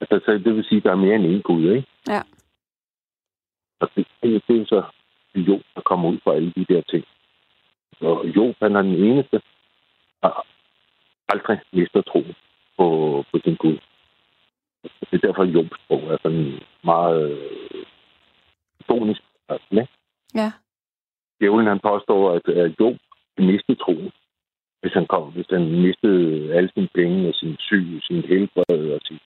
Altså, så det vil sige, at der er mere end en Gud, ikke? Ja. Og det, det, det er så Jo, der kommer ud fra alle de der ting. Og Jo, han er den eneste, der aldrig mister tro på, på sin Gud. Det er derfor, Jobs sprog er sådan meget ikonisk. Altså, ja. Djævlen han påstår, at, at Job mistede troen hvis han kom, hvis han mistede alle sine penge og sin syg, sin helbred og sin,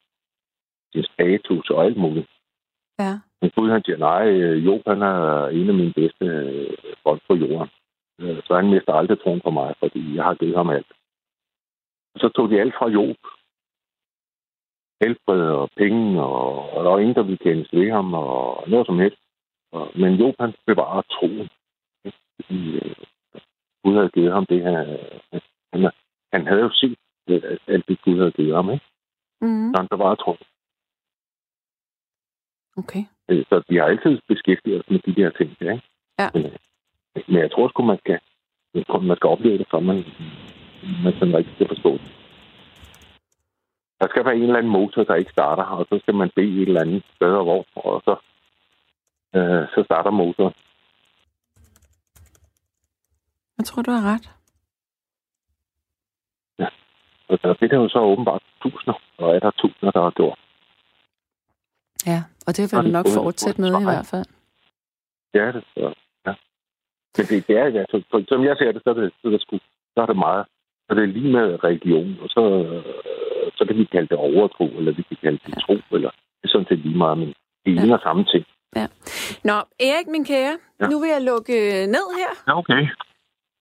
sin status og alt muligt. Ja. Men Gud han siger, nej, Job han er en af mine bedste øh, folk på jorden. Øh, så han mister aldrig troen på mig, fordi jeg har givet ham alt. Og så tog de alt fra Job. Helbred og penge, og, og der var ingen, der ville kendes ved ham, og noget som helst. Og, men Job, han bevarer troen. Fordi øh, Gud havde givet ham det her. Han, han havde jo set alt det, Gud havde givet ham, ikke? Mm. Så han bevarer troen. Okay. Øh, så vi har altid beskæftiget os med de der ting, ikke? Ja. Men, men jeg tror sgu, man skal, man skal opleve det, så man, man sådan rigtig skal forstå det. Der skal være en eller anden motor, der ikke starter, og så skal man bede et eller andet sted, hvor, og så, øh, så starter motoren. Jeg tror, du har ret. Og der, det er jo så åbenbart tusinder, og er der tusinder, der har gjort. Ja, og det vil du nok fortsætte med i hvert fald. Ja, det så, ja. Men det, det er, ja, så, så, som jeg ser det, så er det, så er det, sgu, så er det meget, så er det lige med religion, og så, øh, så kan vi kalde det overtro, eller vi kan kalde det ja. tro, eller det er sådan set lige meget, men det er ja. og samme ting. Ja. Nå, Erik, min kære, ja. nu vil jeg lukke ned her. Ja, okay.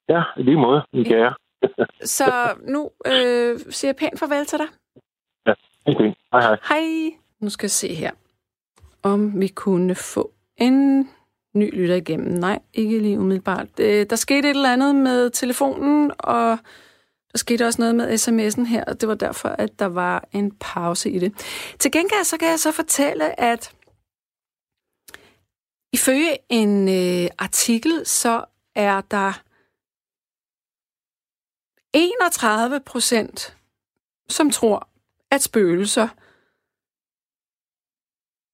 Ja, i lige måde, min ja. kære. så nu øh, siger jeg pænt farvel til dig. Ja, okay. Hej, hej. Hej. Nu skal jeg se her, om vi kunne få en ny lytter igennem. Nej, ikke lige umiddelbart. Der skete et eller andet med telefonen, og der skete også noget med sms'en her, og det var derfor, at der var en pause i det. Til gengæld så kan jeg så fortælle, at ifølge en øh, artikel, så er der 31 procent, som tror, at spøgelser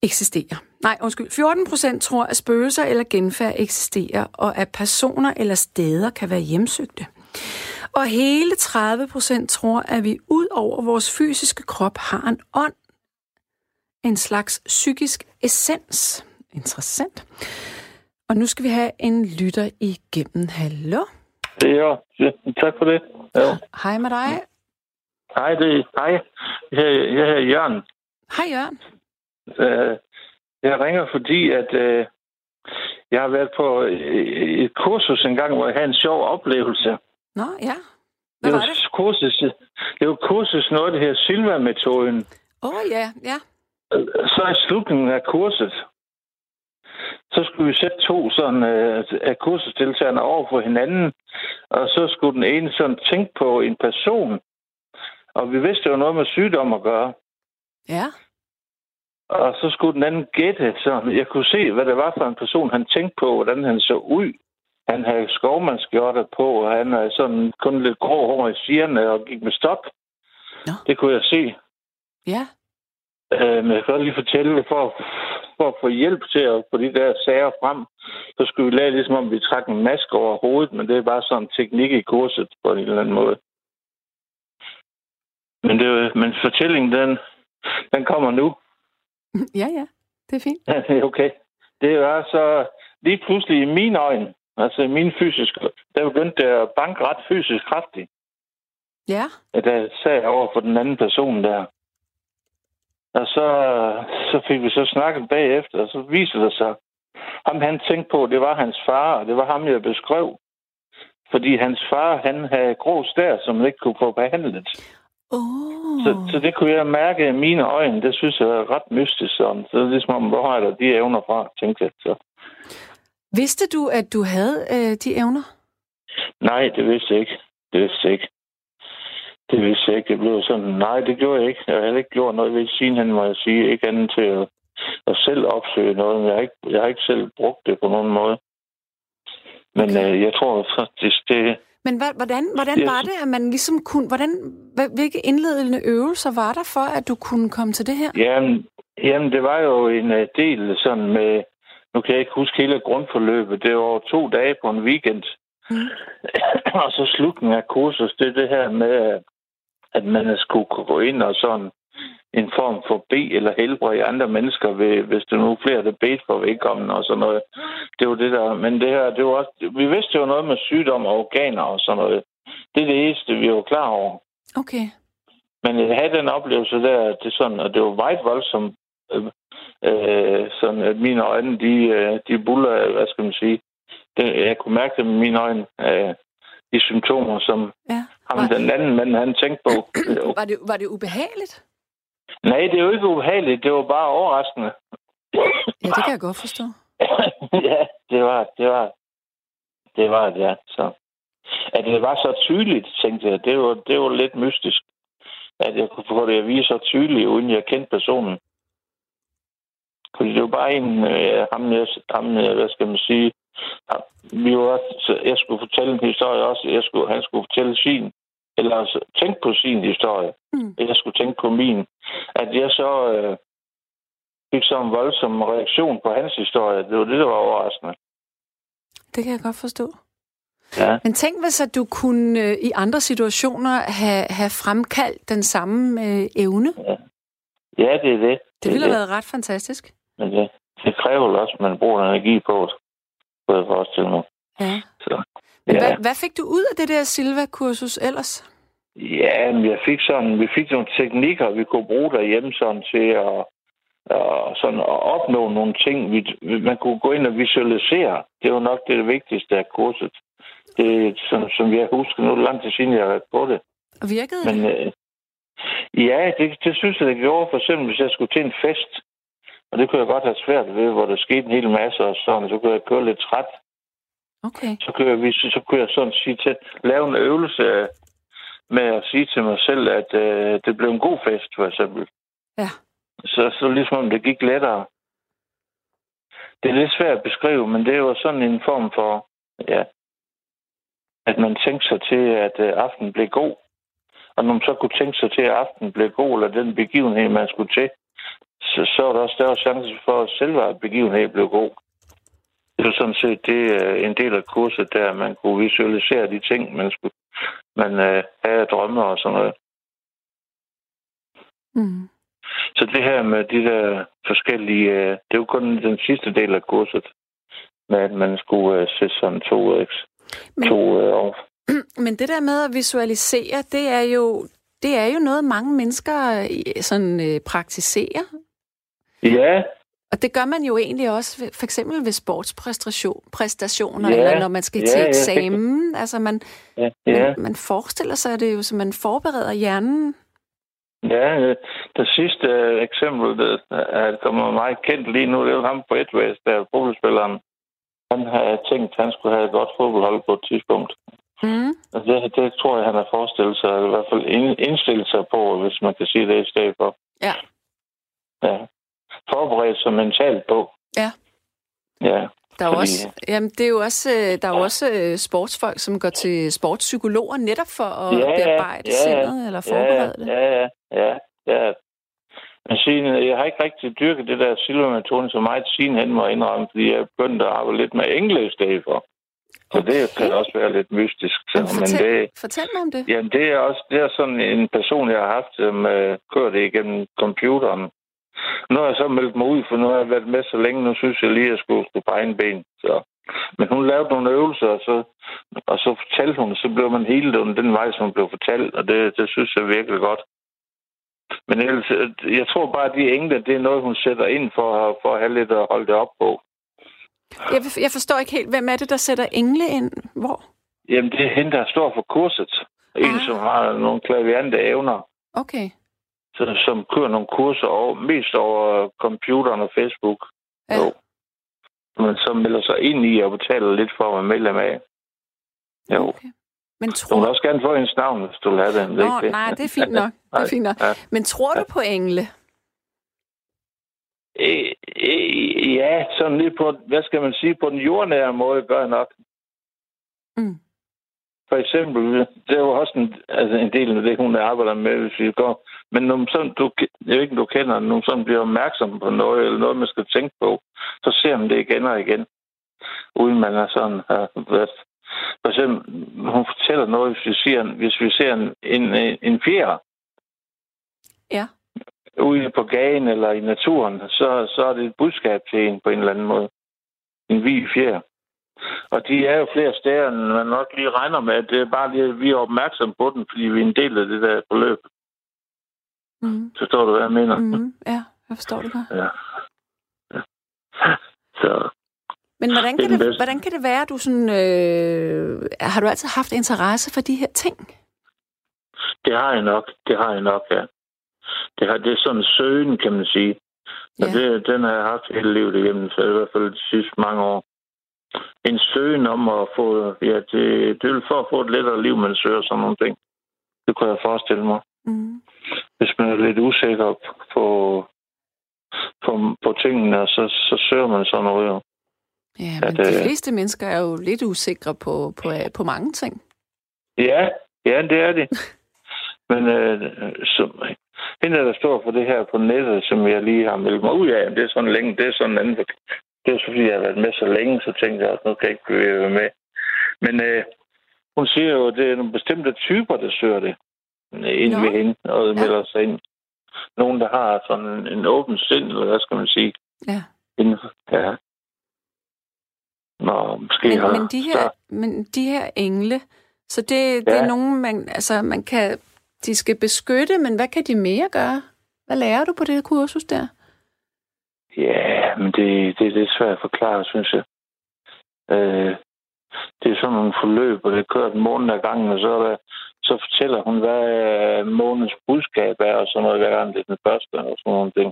eksisterer. Nej, undskyld. 14 procent tror, at spøgelser eller genfærd eksisterer, og at personer eller steder kan være hjemsøgte. Og hele 30 procent tror, at vi ud over vores fysiske krop har en ånd. En slags psykisk essens. Interessant. Og nu skal vi have en lytter igennem. Hallo? Det er ja, Tak for det. Ja. Hej med dig. Hej, det, hej. Jeg, jeg hedder Jørgen. Hej Jørgen. Uh, jeg ringer, fordi at uh, jeg har været på et kursus en gang, hvor jeg havde en sjov oplevelse. Nå, ja. Hvad det var det? Kursus, det var kursus noget, det her Silva-metoden. Åh, oh, ja, ja. Så i slutningen af kurset, så skulle vi sætte to sådan uh, af kursusdeltagerne over for hinanden, og så skulle den ene sådan tænke på en person, og vi vidste jo noget med sygdom at gøre. Ja. Og så skulle den anden gætte, så jeg kunne se, hvad det var for en person, han tænkte på, hvordan han så ud. Han havde skovmandskjorter på, og han havde sådan kun lidt grå hår i sigerne og gik med stok. Ja. Det kunne jeg se. Ja. Øh, men jeg kan godt lige fortælle, for, for at få hjælp til at få de der sager frem, så skulle vi lade ligesom om, vi trak en maske over hovedet, men det er bare sådan en teknik i kurset på en eller anden måde. Men, det, men fortællingen, den, den kommer nu. Ja, ja. Det er fint. Er okay. Det var så lige pludselig i mine øjne, altså min fysiske, der begyndte det at banke ret fysisk kraftigt. Ja. At jeg sagde over for den anden person der. Og så, så fik vi så snakket bagefter, og så viser det sig, ham han tænkte på, det var hans far, og det var ham, jeg beskrev. Fordi hans far, han havde grå stær, som han ikke kunne få behandlet. Oh. Så, så det kunne jeg mærke i mine øjne. Det synes jeg er ret mystisk. Sådan. Så det er ligesom om, hvor har jeg de evner fra, tænkte jeg. Så. Vidste du, at du havde øh, de evner? Nej, det vidste jeg ikke. Det vidste jeg ikke. Det vidste jeg ikke. Det blev sådan, nej, det gjorde jeg ikke. Jeg har ikke gjort noget ved siden hen, må jeg sige. Ikke andet til at, at selv opsøge noget. Men jeg har, ikke, jeg har ikke selv brugt det på nogen måde. Men okay. øh, jeg tror faktisk, det, men hvordan, hvordan var det, at man ligesom kunne... Hvordan, hvilke indledende øvelser var der for, at du kunne komme til det her? Jamen, jamen det var jo en uh, del sådan med... Nu kan jeg ikke huske hele grundforløbet. Det var to dage på en weekend. Mm. og så slutningen af kursus, det er det her med, at man skulle gå ind og sådan en form for B eller helbrede andre mennesker, hvis der nu er flere, der bedt for vedkommende og sådan noget. Det var det der. Men det her, det var også, vi vidste jo noget med sygdom og organer og sådan noget. Det er det eneste, vi var klar over. Okay. Men jeg havde den oplevelse der, at det, sådan, at det var meget voldsomt. Øh, sådan at mine øjne, de, øh, de buller, hvad skal man sige. Det, jeg kunne mærke det med mine øjne, øh, de symptomer, som Ja. ham, Var, den anden mand, han tænkte på. var, det, var det ubehageligt? Nej, det er jo ikke ubehageligt. Det var bare overraskende. Ja, det kan jeg godt forstå. ja, det var, det var, det var det, ja. Så, at det var så tydeligt, tænkte jeg, det var, det var lidt mystisk. At jeg kunne få det at vise så tydeligt, uden jeg kendte personen. Fordi det var bare en, øh, ham, jeg, ham, hvad skal man sige, vi var, så jeg skulle fortælle en historie også, jeg skulle, han skulle fortælle sin, eller altså, tænke på sin historie, Mm. jeg skulle tænke på min. At jeg så øh, fik så en voldsom reaktion på hans historie, det var det, der var overraskende. Det kan jeg godt forstå. Ja. Men tænk hvis, at du kunne øh, i andre situationer have, have fremkaldt den samme øh, evne. Ja, det er det. Det ville er have været ret fantastisk. Men det, det kræver jo også, at man bruger energi på det. Kunne jeg forestille mig. Ja. Så, Men ja. hvad, hvad fik du ud af det der Silva-kursus ellers? ja, men jeg fik sådan, vi fik nogle teknikker, vi kunne bruge derhjemme sådan til at, at, sådan at opnå nogle ting. Vi, man kunne gå ind og visualisere. Det var nok det, det vigtigste af kurset. Det sådan, som jeg husker nu, lang tid siden jeg har været på det. Og virkede det? Men øh, ja, det, det synes jeg, det gjorde. For eksempel, hvis jeg skulle til en fest, og det kunne jeg godt have svært ved, hvor der skete en hel masse og sådan, så kunne jeg køre lidt træt. Okay. Så kunne jeg, så kunne jeg sådan sige til, lave en øvelse med at sige til mig selv, at øh, det blev en god fest, for eksempel. Ja. Så, så ligesom om det gik lettere. Det er lidt svært at beskrive, men det er jo sådan en form for, ja, at man tænker sig til, at øh, aftenen blev god. Og når man så kunne tænke sig til, at aftenen blev god, eller den begivenhed, man skulle til, så, så er der også større chance for, at selve begivenheden blev god. Det er sådan set det, øh, en del af kurset, der man kunne visualisere de ting, man skulle man øh, have drømme og sådan noget. Mm. Så det her med de der forskellige, øh, det jo kun den sidste del af kurset, med at man skulle øh, sætte sådan to, øh, Men- to øh, år. Men det der med at visualisere, det er jo, det er jo noget, mange mennesker øh, sådan, øh, praktiserer. Ja, Og det gør man jo egentlig også, for eksempel ved sportspræstationer, Ja, eller når man skal ja, til ja, eksamen. Altså man, ja, ja. man, man forestiller sig det jo, så man forbereder hjernen. Ja, det sidste øh, eksempel, det er kommer meget kendt lige nu, det er jo ham på Edwards, der er fodboldspilleren. Han har tænkt, at han skulle have et godt fodboldhold på et tidspunkt. Mm. Det, det tror jeg, han har forestillet sig, eller i hvert fald ind- indstillet sig på, hvis man kan sige det i stedet for. Ja. Ja. Forberedt sig mentalt på. Ja. Ja. Der er, Fordi- også, jamen, det er jo også, øh, der er jo også øh, sportsfolk, som går til sportspsykologer netop for at Ja, ja, bearbejde ja, ja. sindet eller forberede det. Ja, ja, ja, ja. Men siden, jeg har ikke rigtig dyrket det der silvermetoden så meget siden hen, må jeg indrømme, fordi jeg er begyndt at arbejde lidt med engle i stedet for. Så okay. det kan også være lidt mystisk. Så, men fortæl, det, fortæl mig om det. jamen, det er også det er sådan en person, jeg har haft, som øh, kører det igennem computeren. Nu har jeg så meldt mig ud, for nu har jeg været med så længe, nu synes jeg lige, at jeg skulle stå på egen ben. Så. Men hun lavede nogle øvelser, og så, og så fortalte hun, så blev man hele den, den vej, som blev fortalt, og det, det synes jeg virkelig godt. Men ellers, øh, jeg tror bare, at de engle, det er noget, hun sætter ind for, for at have lidt at holde det op på. Jeg, jeg forstår ikke helt, hvem er det, der sætter engle ind? Hvor? Jamen, det er hende, der står for kurset. En, Ah. som har nogle klaviante evner, Okay. Så, som kører nogle kurser over, mest over computeren og Facebook. Ja. Jo. Men så melder sig ind i og betaler lidt for at være medlem af. Jo. Okay. Men Du tror må også gerne få hendes navn, hvis du vil have er Nå, ikke det. nej, det er fint nok. Det er fint nok. Ja. Men tror du på engle? Øh, øh, ja, sådan lige på, hvad skal man sige, på den jordnære måde gør jeg nok. Mm. For eksempel, det er jo også en, altså en del af det, hun arbejder med, hvis vi går. Men når man sådan, du, jeg ved ikke, om du kender, når man sådan bliver opmærksom på noget, eller noget, man skal tænke på, så ser man det igen og igen. Uden man er sådan, har været. For eksempel, hun fortæller noget, hvis vi ser, hvis vi ser en, en, en fjer, Ja. ude på gaden eller i naturen, så, så er det et budskab til en på en eller anden måde. En hvid fjer. Og de er jo flere steder, end man nok lige regner med. Det er bare lige, at vi er opmærksom på den, fordi vi er en del af det der forløb. Mm. Forstår du, hvad jeg mener? Mm. Ja, jeg forstår det godt. Ja. ja. Så Men hvordan Det kan det, bedste. hvordan kan det være, at du sådan... Øh, har du altid haft interesse for de her ting? det har jeg nok. Det har jeg nok, ja. Det, har, det er sådan en søgen, kan man sige. Og Ja. det, den har jeg haft hele livet igennem, så i hvert fald de sidste mange år. En søgen om at få, ja, det, det er for at få et lettere liv, man søger sådan nogle ting. Det kunne jeg forestille mig. Mm. Hvis man er lidt usikker på, på, på tingene, så, så søger man sådan noget. Jo. Ja, men det- de fleste mennesker er jo lidt usikre på, på, på mange ting. Ja, ja, det er det. Men øh, som, hende, der står for det her på nettet, som jeg lige har meldt mig ud af, det er sådan længe, det er sådan en anden. Det er så fordi, jeg har været med så længe, så tænkte jeg, at nu kan jeg ikke bevæge mig med. Men øh, hun siger jo, at det er nogle bestemte typer, der søger det ind Nå. ved hende, og Ja. melder sig ind. Nogen, der har sådan en, en åben sind, eller hvad skal man sige? Ja. Inden ja. Nå, måske Men, har men, de her, men de her engle, så det, det Ja. er nogen, man, altså, man kan, de skal beskytte, men hvad kan de mere gøre? Hvad lærer du på det kursus der? Ja, men det, det er lidt svært at forklare, synes jeg. Øh, det er sådan nogle forløb, og det kører en måned ad gangen, og så, er der, så fortæller hun, hvad øh, månedens budskab er, og sådan noget, hver gang det er den første, og sådan nogle ting.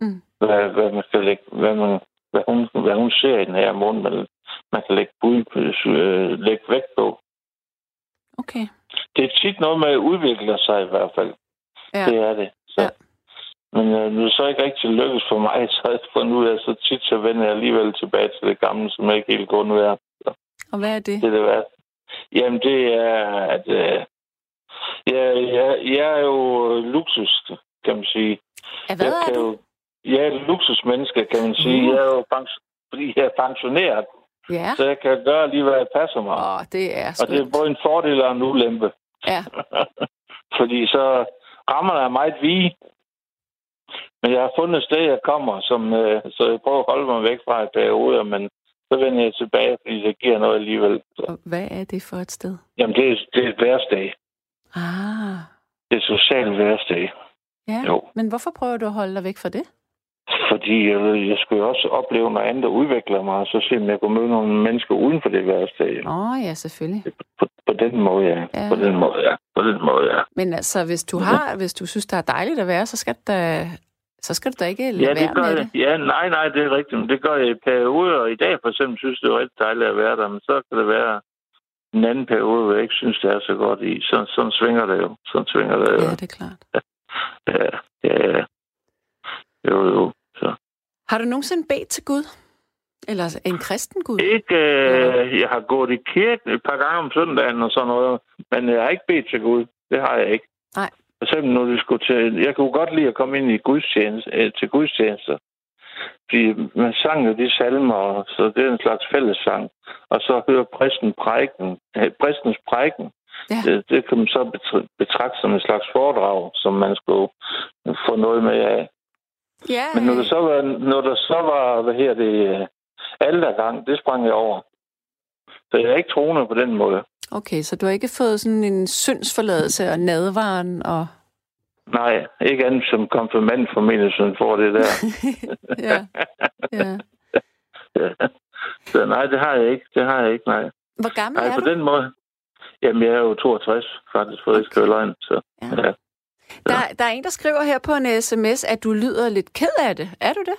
Mm. Hvad, hvad, man skal lægge, hvad, man, hvad, hun, hvad hun ser i den her måned, man, man kan lægge, bud, øh, lægge vægt på. Okay. Det er tit noget med at udvikle sig i hvert fald. Ja. Det er det. Så. Ja. Men øh, nu er det så ikke rigtig lykkes for mig, så jeg fundet ud af, så tit så vender jeg alligevel tilbage til det gamle, som jeg ikke helt nu er. Og hvad er det? Det er det værste. Jamen, det er, at øh, jeg, jeg, jeg er jo luksus, kan man sige. Ja, hvad jeg er du? Jo, jeg er et luksusmenneske, kan man sige. Uh. Jeg er jo fordi jeg er pensioneret, Ja. så jeg kan gøre lige, hvad jeg passer mig. Åh, det er og det er skønt. både en fordel og en ulempe. Ja. Fordi så rammerne er meget vige. Men jeg har fundet et sted, jeg kommer, som, øh, så jeg prøver at holde mig væk fra et perioder, men så vender jeg tilbage, fordi det giver noget alligevel. Og hvad er det for et sted? Jamen, det er, det er et værsdag. Ah, Det er et socialt værsdag. ja. Jo. Men hvorfor prøver du at holde dig væk fra det? Fordi jeg, jeg skulle jo også opleve noget andet, der udvikler mig, og så se, om jeg kunne møde nogle mennesker uden for det værsdag. Åh, oh, ja, selvfølgelig. På, på den måde, ja. Ja. På den måde, ja. På den måde, ja. Men altså, hvis du har, hvis du synes, det er dejligt at være, så skal du da, så skal du da ikke lade Ja, være det gør med jeg. det. Ja, nej, nej, det er rigtigt. Men det gør jeg i perioder. Og I dag for eksempel synes det er rigtig dejligt at være der, men så kan det være en anden periode, hvor jeg ikke synes, det er så godt i. Så, sådan svinger det jo. Sådan svinger det jo. Ja, det er klart. Ja, ja, ja. Jo, jo. Har du nogensinde bedt til Gud? Eller en kristen Gud? Ikke, øh, jeg har gået i kirke et par gange om søndagen og sådan noget, men jeg har ikke bedt til Gud. Det har jeg ikke. Nej. For eksempel, når vi skulle til, jeg kunne godt lide at komme ind i gudstjeneste, øh, til gudstjenester. Fordi man sang jo de salmer, så det er en slags fællessang. Og så høre præsten prædiken, øh, præstens prædiken. Ja. Det, det kan man så betr- betragte som en slags foredrag, som man skulle få noget med af. Ja, Men når der så var, når der så var hvad her det, øh, aldergang, det sprang jeg over. Så jeg er ikke troende på den måde. okay, så du har ikke fået sådan en syndsforladelse og nadvaren og... Nej, ikke andet som konfirmand formentlig, som får det der. ja, ja. Ja. Så nej, det har jeg ikke. Det har jeg ikke, nej. Hvor gammel Nej, er på du? den måde. Jamen, jeg er jo 62, faktisk, for okay. ikke løgn. Så, Ja. ja. Der, der er en, der skriver her på en sms, at du lyder lidt ked af det. Er du det?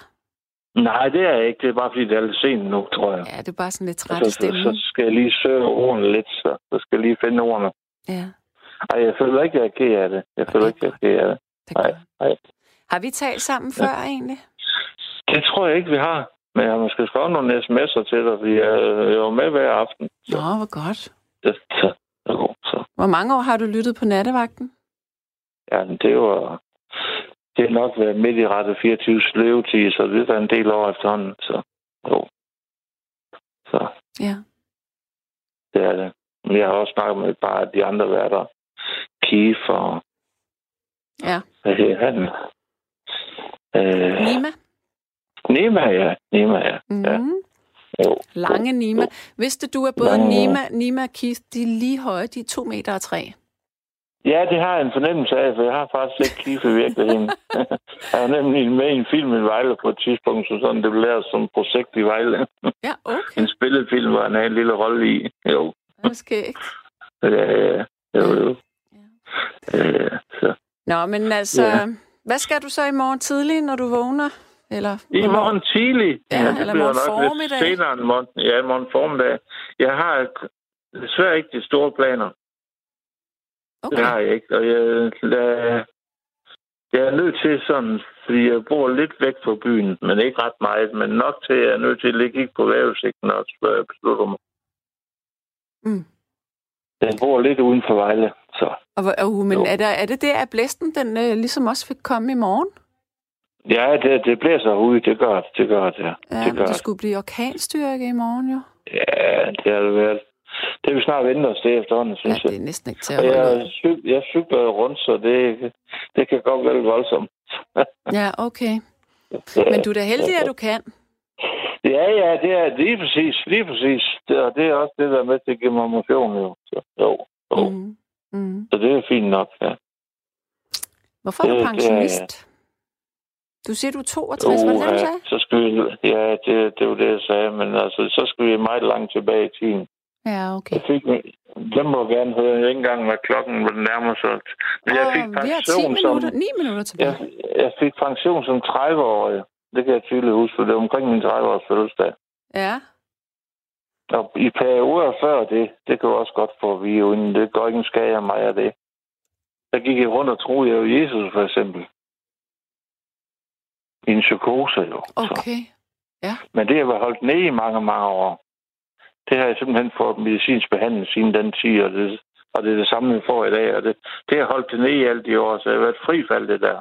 Nej, det er jeg ikke. Det er bare, fordi det er lidt sent nu, tror jeg. Ja, det er bare sådan lidt træt så, så, så skal jeg lige søge ordene lidt, så, så skal jeg lige finde ordene. Ja, Ej, jeg føler ikke, jeg er ked af det. Jeg føler er ikke, jeg er ked af det. Nej, nej. Har vi talt sammen før egentlig? Det tror jeg ikke, vi har. Men jeg har måske skrevet nogle sms'er til dig, fordi jeg, jeg var med hver aften. Nå, hvor godt. Så, så, så, så. Hvor mange år har du lyttet på nattevagten? Ja, det var... Det har nok været midt i rette 24 levetid, så det er en del år efterhånden. Så, jo. Så Ja. det er det. Men jeg har også snakket med et par af de andre værter. Keith og... Ja. Hvad hedder han? Øh, Nima? Nema, ja. Nema, ja. Mm. Ja. Jo. Lange Nima. Vidste du, at både Nima, Nima og Keith, de er lige høje, de er to meter og tre? Ja, det har jeg en fornemmelse af, for jeg har faktisk ikke i virkeligheden. jeg var nemlig med i en film i Vejle på et tidspunkt, så sådan det blev lavet som projekt i Vejle. Ja, okay. en spillefilm, hvor han havde en lille rolle i. Jo, Det er skægt. ja, ja, jo, jo. Øh, så. Nå, men altså, Ja. hvad skal du så i morgen tidlig, når du vågner? Eller, I morgen tidlig. Ja, eller bliver morgen nok lidt formiddag. Senere end morgen, ja, morgen formiddag. Jeg har desværre ikke de store planer. Okay. Det har jeg ikke. Og jeg, jeg, jeg er nødt til sådan, fordi jeg bor lidt væk fra byen, men ikke ret meget, men nok til, at jeg er nødt til at ligge ikke på vejrudsigten jeg beslutter mig. Mm. Jeg bor lidt uden for Vejle, så Og, uh, men Jo. er, der, er det der, at blæsten den, øh, ligesom også fik komme i morgen? ja, det, det blæser ud, det gør det, det gør det, ja. Det gør det. skulle blive orkanstyrke i morgen, jo. Ja, det har det været. Det er vi snart vente os til efterhånden, Ja, synes det jeg. er næsten ikke til at holde jeg, cyk, jeg cykler rundt, så det, det kan godt være lidt voldsomt. Ja, okay. Men du er da heldig, at du kan. Ja, ja, det er lige præcis, lige præcis. Det, og det er også det, der er med til at give mig motion, jo. Så, jo, jo. Mm. Mm. Så det er fint nok, ja. Hvorfor er du Det- det er- pensionist? Du siger, du er 62, var det det, du ja, sagde? så skal vi, ja, det, det var det, jeg sagde, men altså, så skal vi meget langt tilbage i tiden. Ja, okay. Jeg fik, den må jeg gerne høre, jeg ikke engang, hvad klokken var nærmer sig. Men jeg fik vi har 10 pension som, minutter, 9 minutter tilbage. jeg, jeg fik pension som 30-årig. Det kan jeg tydeligt huske, for det var omkring min 30-års fødselsdag. Ja. Og i perioder før det, det kan du også godt få at vide, uden det går ikke en skade af mig af det. Der gik jeg rundt og troede, jeg var Jesus, for eksempel. I en psykose, jo. Så. Okay. Men det har været holdt nede i mange, mange år. Det har jeg simpelthen fået medicinsk behandling siden den tid, og det, og det er det samme, jeg får i dag. Og det, det har holdt det nede i alle de år, så jeg har været fri for alt det der.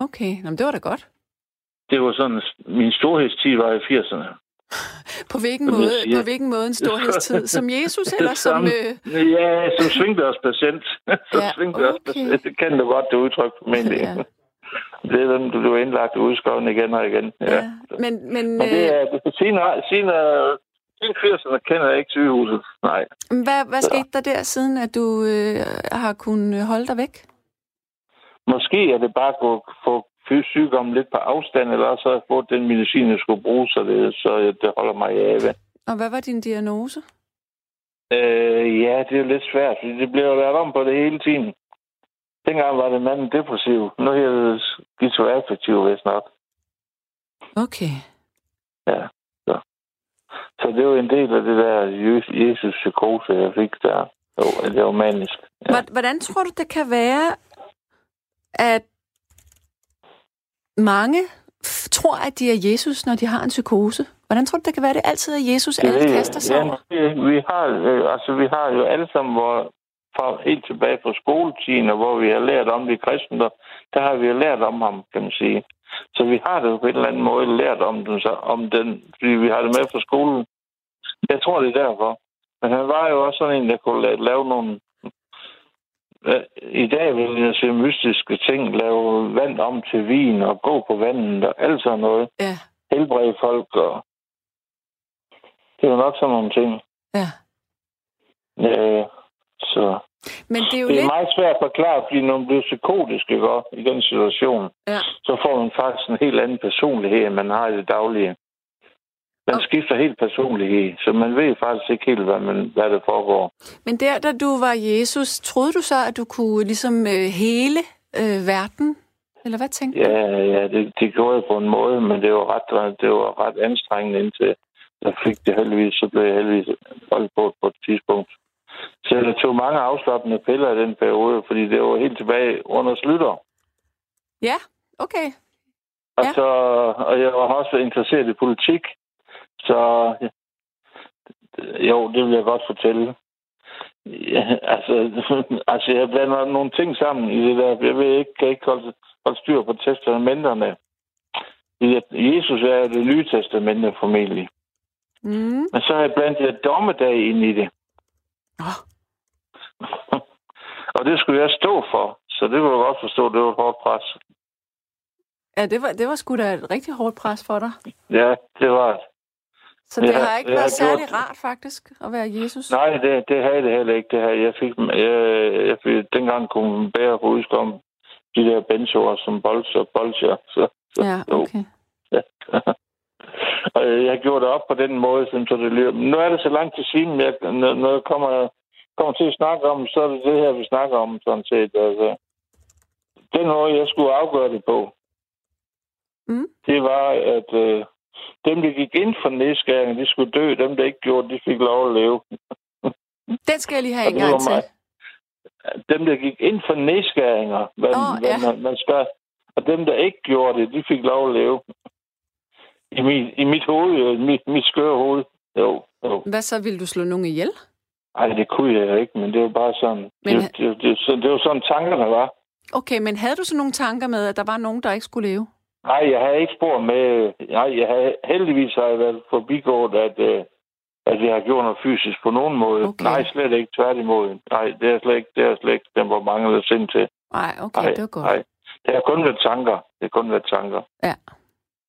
Okay, Nå, men det var da godt. Det var sådan, min storhedstid var i 80'erne. På hvilken, Som måde, på hvilken måde en storhedstid? Som Jesus, eller som... Som- Øh... Ja, som svingdørspatient. som Ja, svingdørspatient. okay. Det kan du godt, det udtryk, formentlig. Ja. Det er den, du bliver indlagt og udskrevet igen og igen. Ja. Ja. Men, men, Men det øh, er, er siden, siden 80'erne kender jeg ikke sygehuset. Nej. hvad, hvad skete der der, siden at du øh, har kunnet holde dig væk? Måske er det bare at få sygdommen lidt på afstand, eller også har jeg fået den medicin, jeg skulle bruge, så det, så det holder mig i ave. Og hvad var din diagnose? Øh, ja, det er jo lidt svært, fordi det bliver jo lavet om på det hele tiden. Dengang var det manden depressiv. Nu er det skizoaffektiv, hvis nok. Okay. Ja, så. Det jo en del af det der Je- Jesus-psykose, jeg fik der. Jo, det var manisk. Ja. Hvordan tror du, det kan være, at mange tror, at de er Jesus, når de har en psykose? Hvordan tror du, det kan være, det altid er Jesus, alle Det- kaster sig over? ja, vi- vi har, øh, altså, vi har jo alle sammen, hvor, fra, helt tilbage fra skoletiden, og hvor vi har lært om det kristne, der har vi lært om ham, kan man sige. Så vi har det på en eller anden måde lært om den, så, om den fordi vi har det med fra skolen. Jeg tror, det er derfor. Men han var jo også sådan en, der kunne la- lave nogle... I dag vil jeg se mystiske ting, lave vand om til vin og gå på vandet og alt sådan noget. Ja, Helbrede folk og... Det jo nok sådan nogle ting. ja. Øh, så Men det er jo det er lidt... meget svært at forklare, fordi når man bliver psykotisk ikke, i den situation, Ja. så får man faktisk en helt anden personlighed, end man har i det daglige. Man Og- skifter helt personlighed, så man ved faktisk ikke helt, hvad, man, hvad der foregår. Men der, da du var Jesus, troede du så, at du kunne ligesom øh, hele øh, verden? Eller hvad tænkte du? Ja, ja, det, det gjorde jeg på en måde, men det var ret, det var ret anstrengende indtil jeg fik det heldigvis, så blev jeg heldigvis holdt på på et tidspunkt. Så jeg tog mange afslappende piller i den periode, fordi det var helt tilbage under slutter. Ja, okay. Og, Ja. så, og jeg var også interesseret i politik. Så jo, det vil jeg godt fortælle. Ja, altså, altså, jeg blander nogle ting sammen i det der. Jeg ved ikke, kan ikke holde, holde styr på testamenterne. Jesus er det nye testamente formentlig. Mm. Men så har jeg blandt det dommedag ind i det. Oh, Og det skulle jeg stå for. Så det kunne du godt forstå, det var et hårdt pres. ja, det var, det var sgu da et rigtig hårdt pres for dig. Ja, det var det. Så det ja, har ikke været særlig gjort... rart, faktisk, at være Jesus? Nej, det, det havde det heller ikke. Det her. Jeg fik, jeg, jeg fik, dengang kunne bære på udkom de der benzoer som bolcher, bolcher. Så, så, ja, okay. Ja. og jeg gjorde det op på den måde, så det lyder. Nu er det så lang tid siden, jeg, når jeg kommer, kommer til at snakke om, så er det det her, vi snakker om, sådan set. Altså, den måde, jeg skulle afgøre det på, mm. det var, at øh, dem, der gik ind for nedskæring, de skulle dø. Dem, der ikke gjorde, de fik lov at leve. Den skal jeg lige have en gang til. Dem, der gik ind for nedskæringer, hvad, oh, hvad ja. man, man skal, og dem, der ikke gjorde det, de fik lov at leve. I mit, i mit hoved, i mit, mit skøre hoved. Jo, jo. Hvad så, ville du slå nogen ihjel? Nej, det kunne jeg ikke, men det var bare sådan... Men... Det, det, det, det, det var sådan tankerne var. Okay, men havde du så nogle tanker med, at der var nogen, der ikke skulle leve? Nej, jeg havde ikke spor med... Nej, jeg havde, heldigvis har jeg været forbigået, at, øh, at jeg har gjort noget fysisk på nogen måde. Okay. Nej, slet ikke tværtimod. Nej, det er slet ikke, det er slet ikke den, hvor mange der sind til. Nej, okay, nej, det var godt. Nej. Det har kun været tanker. Det har kun været tanker. Ja.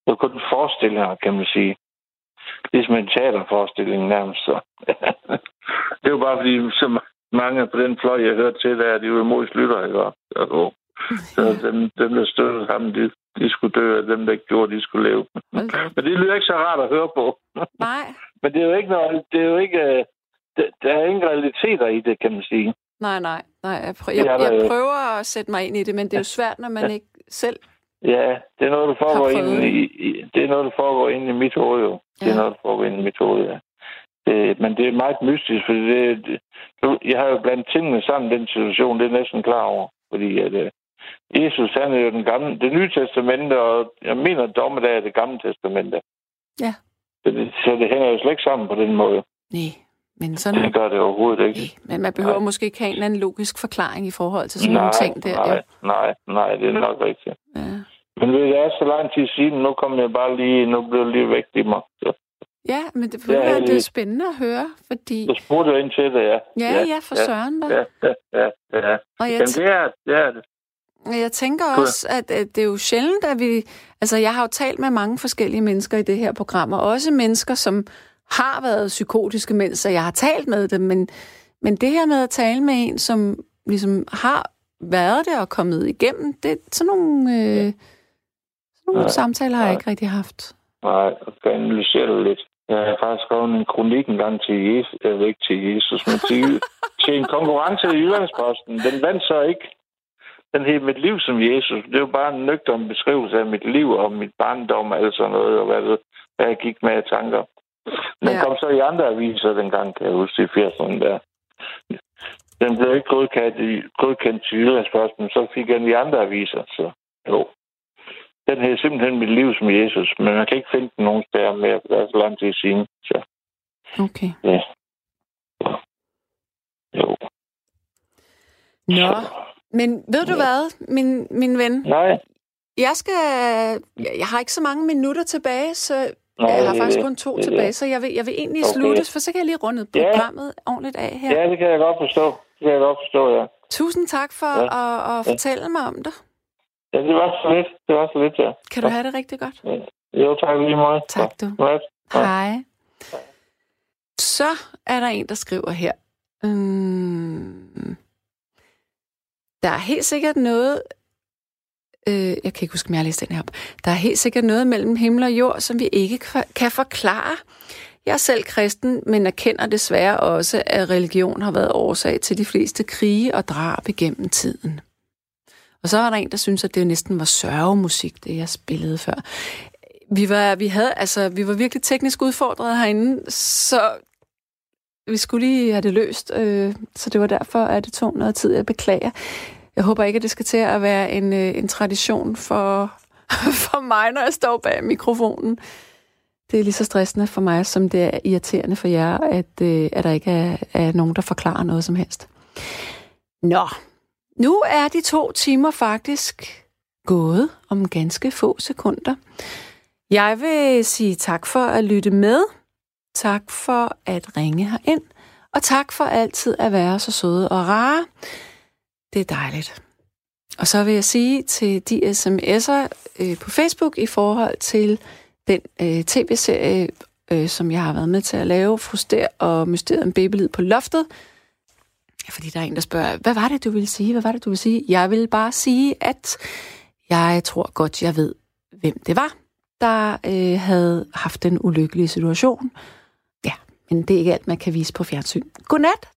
Det har kun forestillinger, kan man sige. Det er som en teaterforestilling nærmest. Så. det er jo bare fordi, så mange på den fløj, jeg hørte til, der de var imod slutter, ikke? Og, så dem, dem, der støttede ham, de, de skulle dø, og dem, der ikke gjorde, de skulle leve. Okay. Men det lyder ikke så rart at høre på. Nej. Men det er jo ikke noget, det er jo ikke, øh, det, der er ingen realiteter i det, kan man sige. Nej, nej, nej. Jeg, prøver, jeg, jeg prøver at sætte mig ind i det, men det er jo svært, når man ikke selv Ja, det er noget, der foregår ind i, i, det er noget, der foregår ind i mit hoved, jo. Det ja. er noget, der foregår ind i mit hoved, ja. Det, men det er meget mystisk, fordi det, det, jeg har jo blandt tingene sammen den situation, det er næsten klar over. Fordi at, uh, Jesus, han er jo den gamle, det nye testamente, og jeg mener, dommedag er det gamle testamente. Ja. Så det, så det hænger jo slet ikke sammen på den måde. Nej, men sådan... Det gør det overhovedet ikke. Nej, men man behøver nej. måske ikke have en eller anden logisk forklaring i forhold til sådan nej, nogle ting der. Nej, nej, nej, det er nok rigtigt. Ja. Men det er så lang tid siden, nu kommer jeg bare lige, nu bliver jeg lige væk i mig. Så. Ja, men det, det, er, det er spændende at høre, fordi... Du spurgte ind til det, ja. Ja, ja, ja for ja, søren da. Ja, ja, ja. ja. Og jeg Jamen, det er det. Er det. Jeg tænker også, at, at det er jo sjældent, at vi... Altså, jeg har jo talt med mange forskellige mennesker i det her program, og også mennesker, som har været psykotiske, mens jeg har talt med dem, men, men det her med at tale med en, som ligesom har været det og kommet igennem, det er sådan nogle, øh, sådan nogle nej, samtaler, har jeg ikke rigtig haft. Nej, jeg skal analysere det lidt. Jeg har faktisk skrevet en kronik en gang til Jesus, ved ikke til Jesus, men til, til en konkurrence i Jyllandsposten. Den vandt så ikke. Den hed Mit liv som Jesus. Det var bare en nøgtern beskrivelse af mit liv og mit barndom og alt sådan noget, og hvad, det, hvad jeg gik med af tanker. Den ja. kom så i andre aviser dengang, kan jeg huske, i 80'erne der. Den blev ikke godkendt, godkendt til Jyllandsposten, så fik jeg den i andre aviser, så jo. Den hedder simpelthen mit liv som Jesus, men man kan ikke finde den nogen steder mere, for det er så lang tid siden. Så. Okay. Ja. Jo. Nå, men ved du ja. hvad, min, min ven? Nej. Jeg skal... Jeg har ikke så mange minutter tilbage, så Nej, jeg har faktisk kun to det, tilbage, så jeg vil, jeg vil egentlig okay. slutte, for så kan jeg lige runde programmet ja. ordentligt af her. Ja, det kan jeg godt forstå. Det kan jeg godt forstå, ja. Tusind tak for ja. at, at fortælle ja. mig om det. Ja, det var så lidt. Det var så lidt, ja. Kan du have det rigtig godt? Ja. Jo, tak lige meget. Tak, du. Ja. Hej. Så er der en, der skriver her. Um, der er helt sikkert noget... Øh, jeg kan ikke huske, om jeg har læst den her op. Der er helt sikkert noget mellem himmel og jord, som vi ikke kan forklare. Jeg er selv kristen, men erkender desværre også, at religion har været årsag til de fleste krige og drab igennem tiden. Og så var der en, der synes, at det næsten var sørgemusik, det jeg spillede før. Vi var, vi havde, altså, vi var virkelig teknisk udfordret herinde, så vi skulle lige have det løst, øh, så det var derfor, at det tog noget tid. Jeg beklager. Jeg håber ikke, at det skal til at være en, øh, en tradition for, for mig, når jeg står bag mikrofonen. Det er lige så stressende for mig, som det er irriterende for jer, at, øh, at der ikke er, er nogen, der forklarer noget som helst. Nå, nu er de to timer faktisk gået om ganske få sekunder. Jeg vil sige tak for at lytte med. Tak for at ringe herind. Og tak for altid at være så søde og rare. Det er dejligt. Og så vil jeg sige til de sms'er øh, på Facebook i forhold til den øh, tv-serie øh, som jeg har været med til at lave, Fruster og Mysteriet om babylid på loftet. Fordi der er en, der spørger, hvad var det, du ville sige? Hvad var det, du ville sige? Jeg vil bare sige, at jeg tror godt, jeg ved, hvem det var, der øh, havde haft den ulykkelige situation. Ja, men det er ikke alt, man kan vise på fjernsyn. Godnat.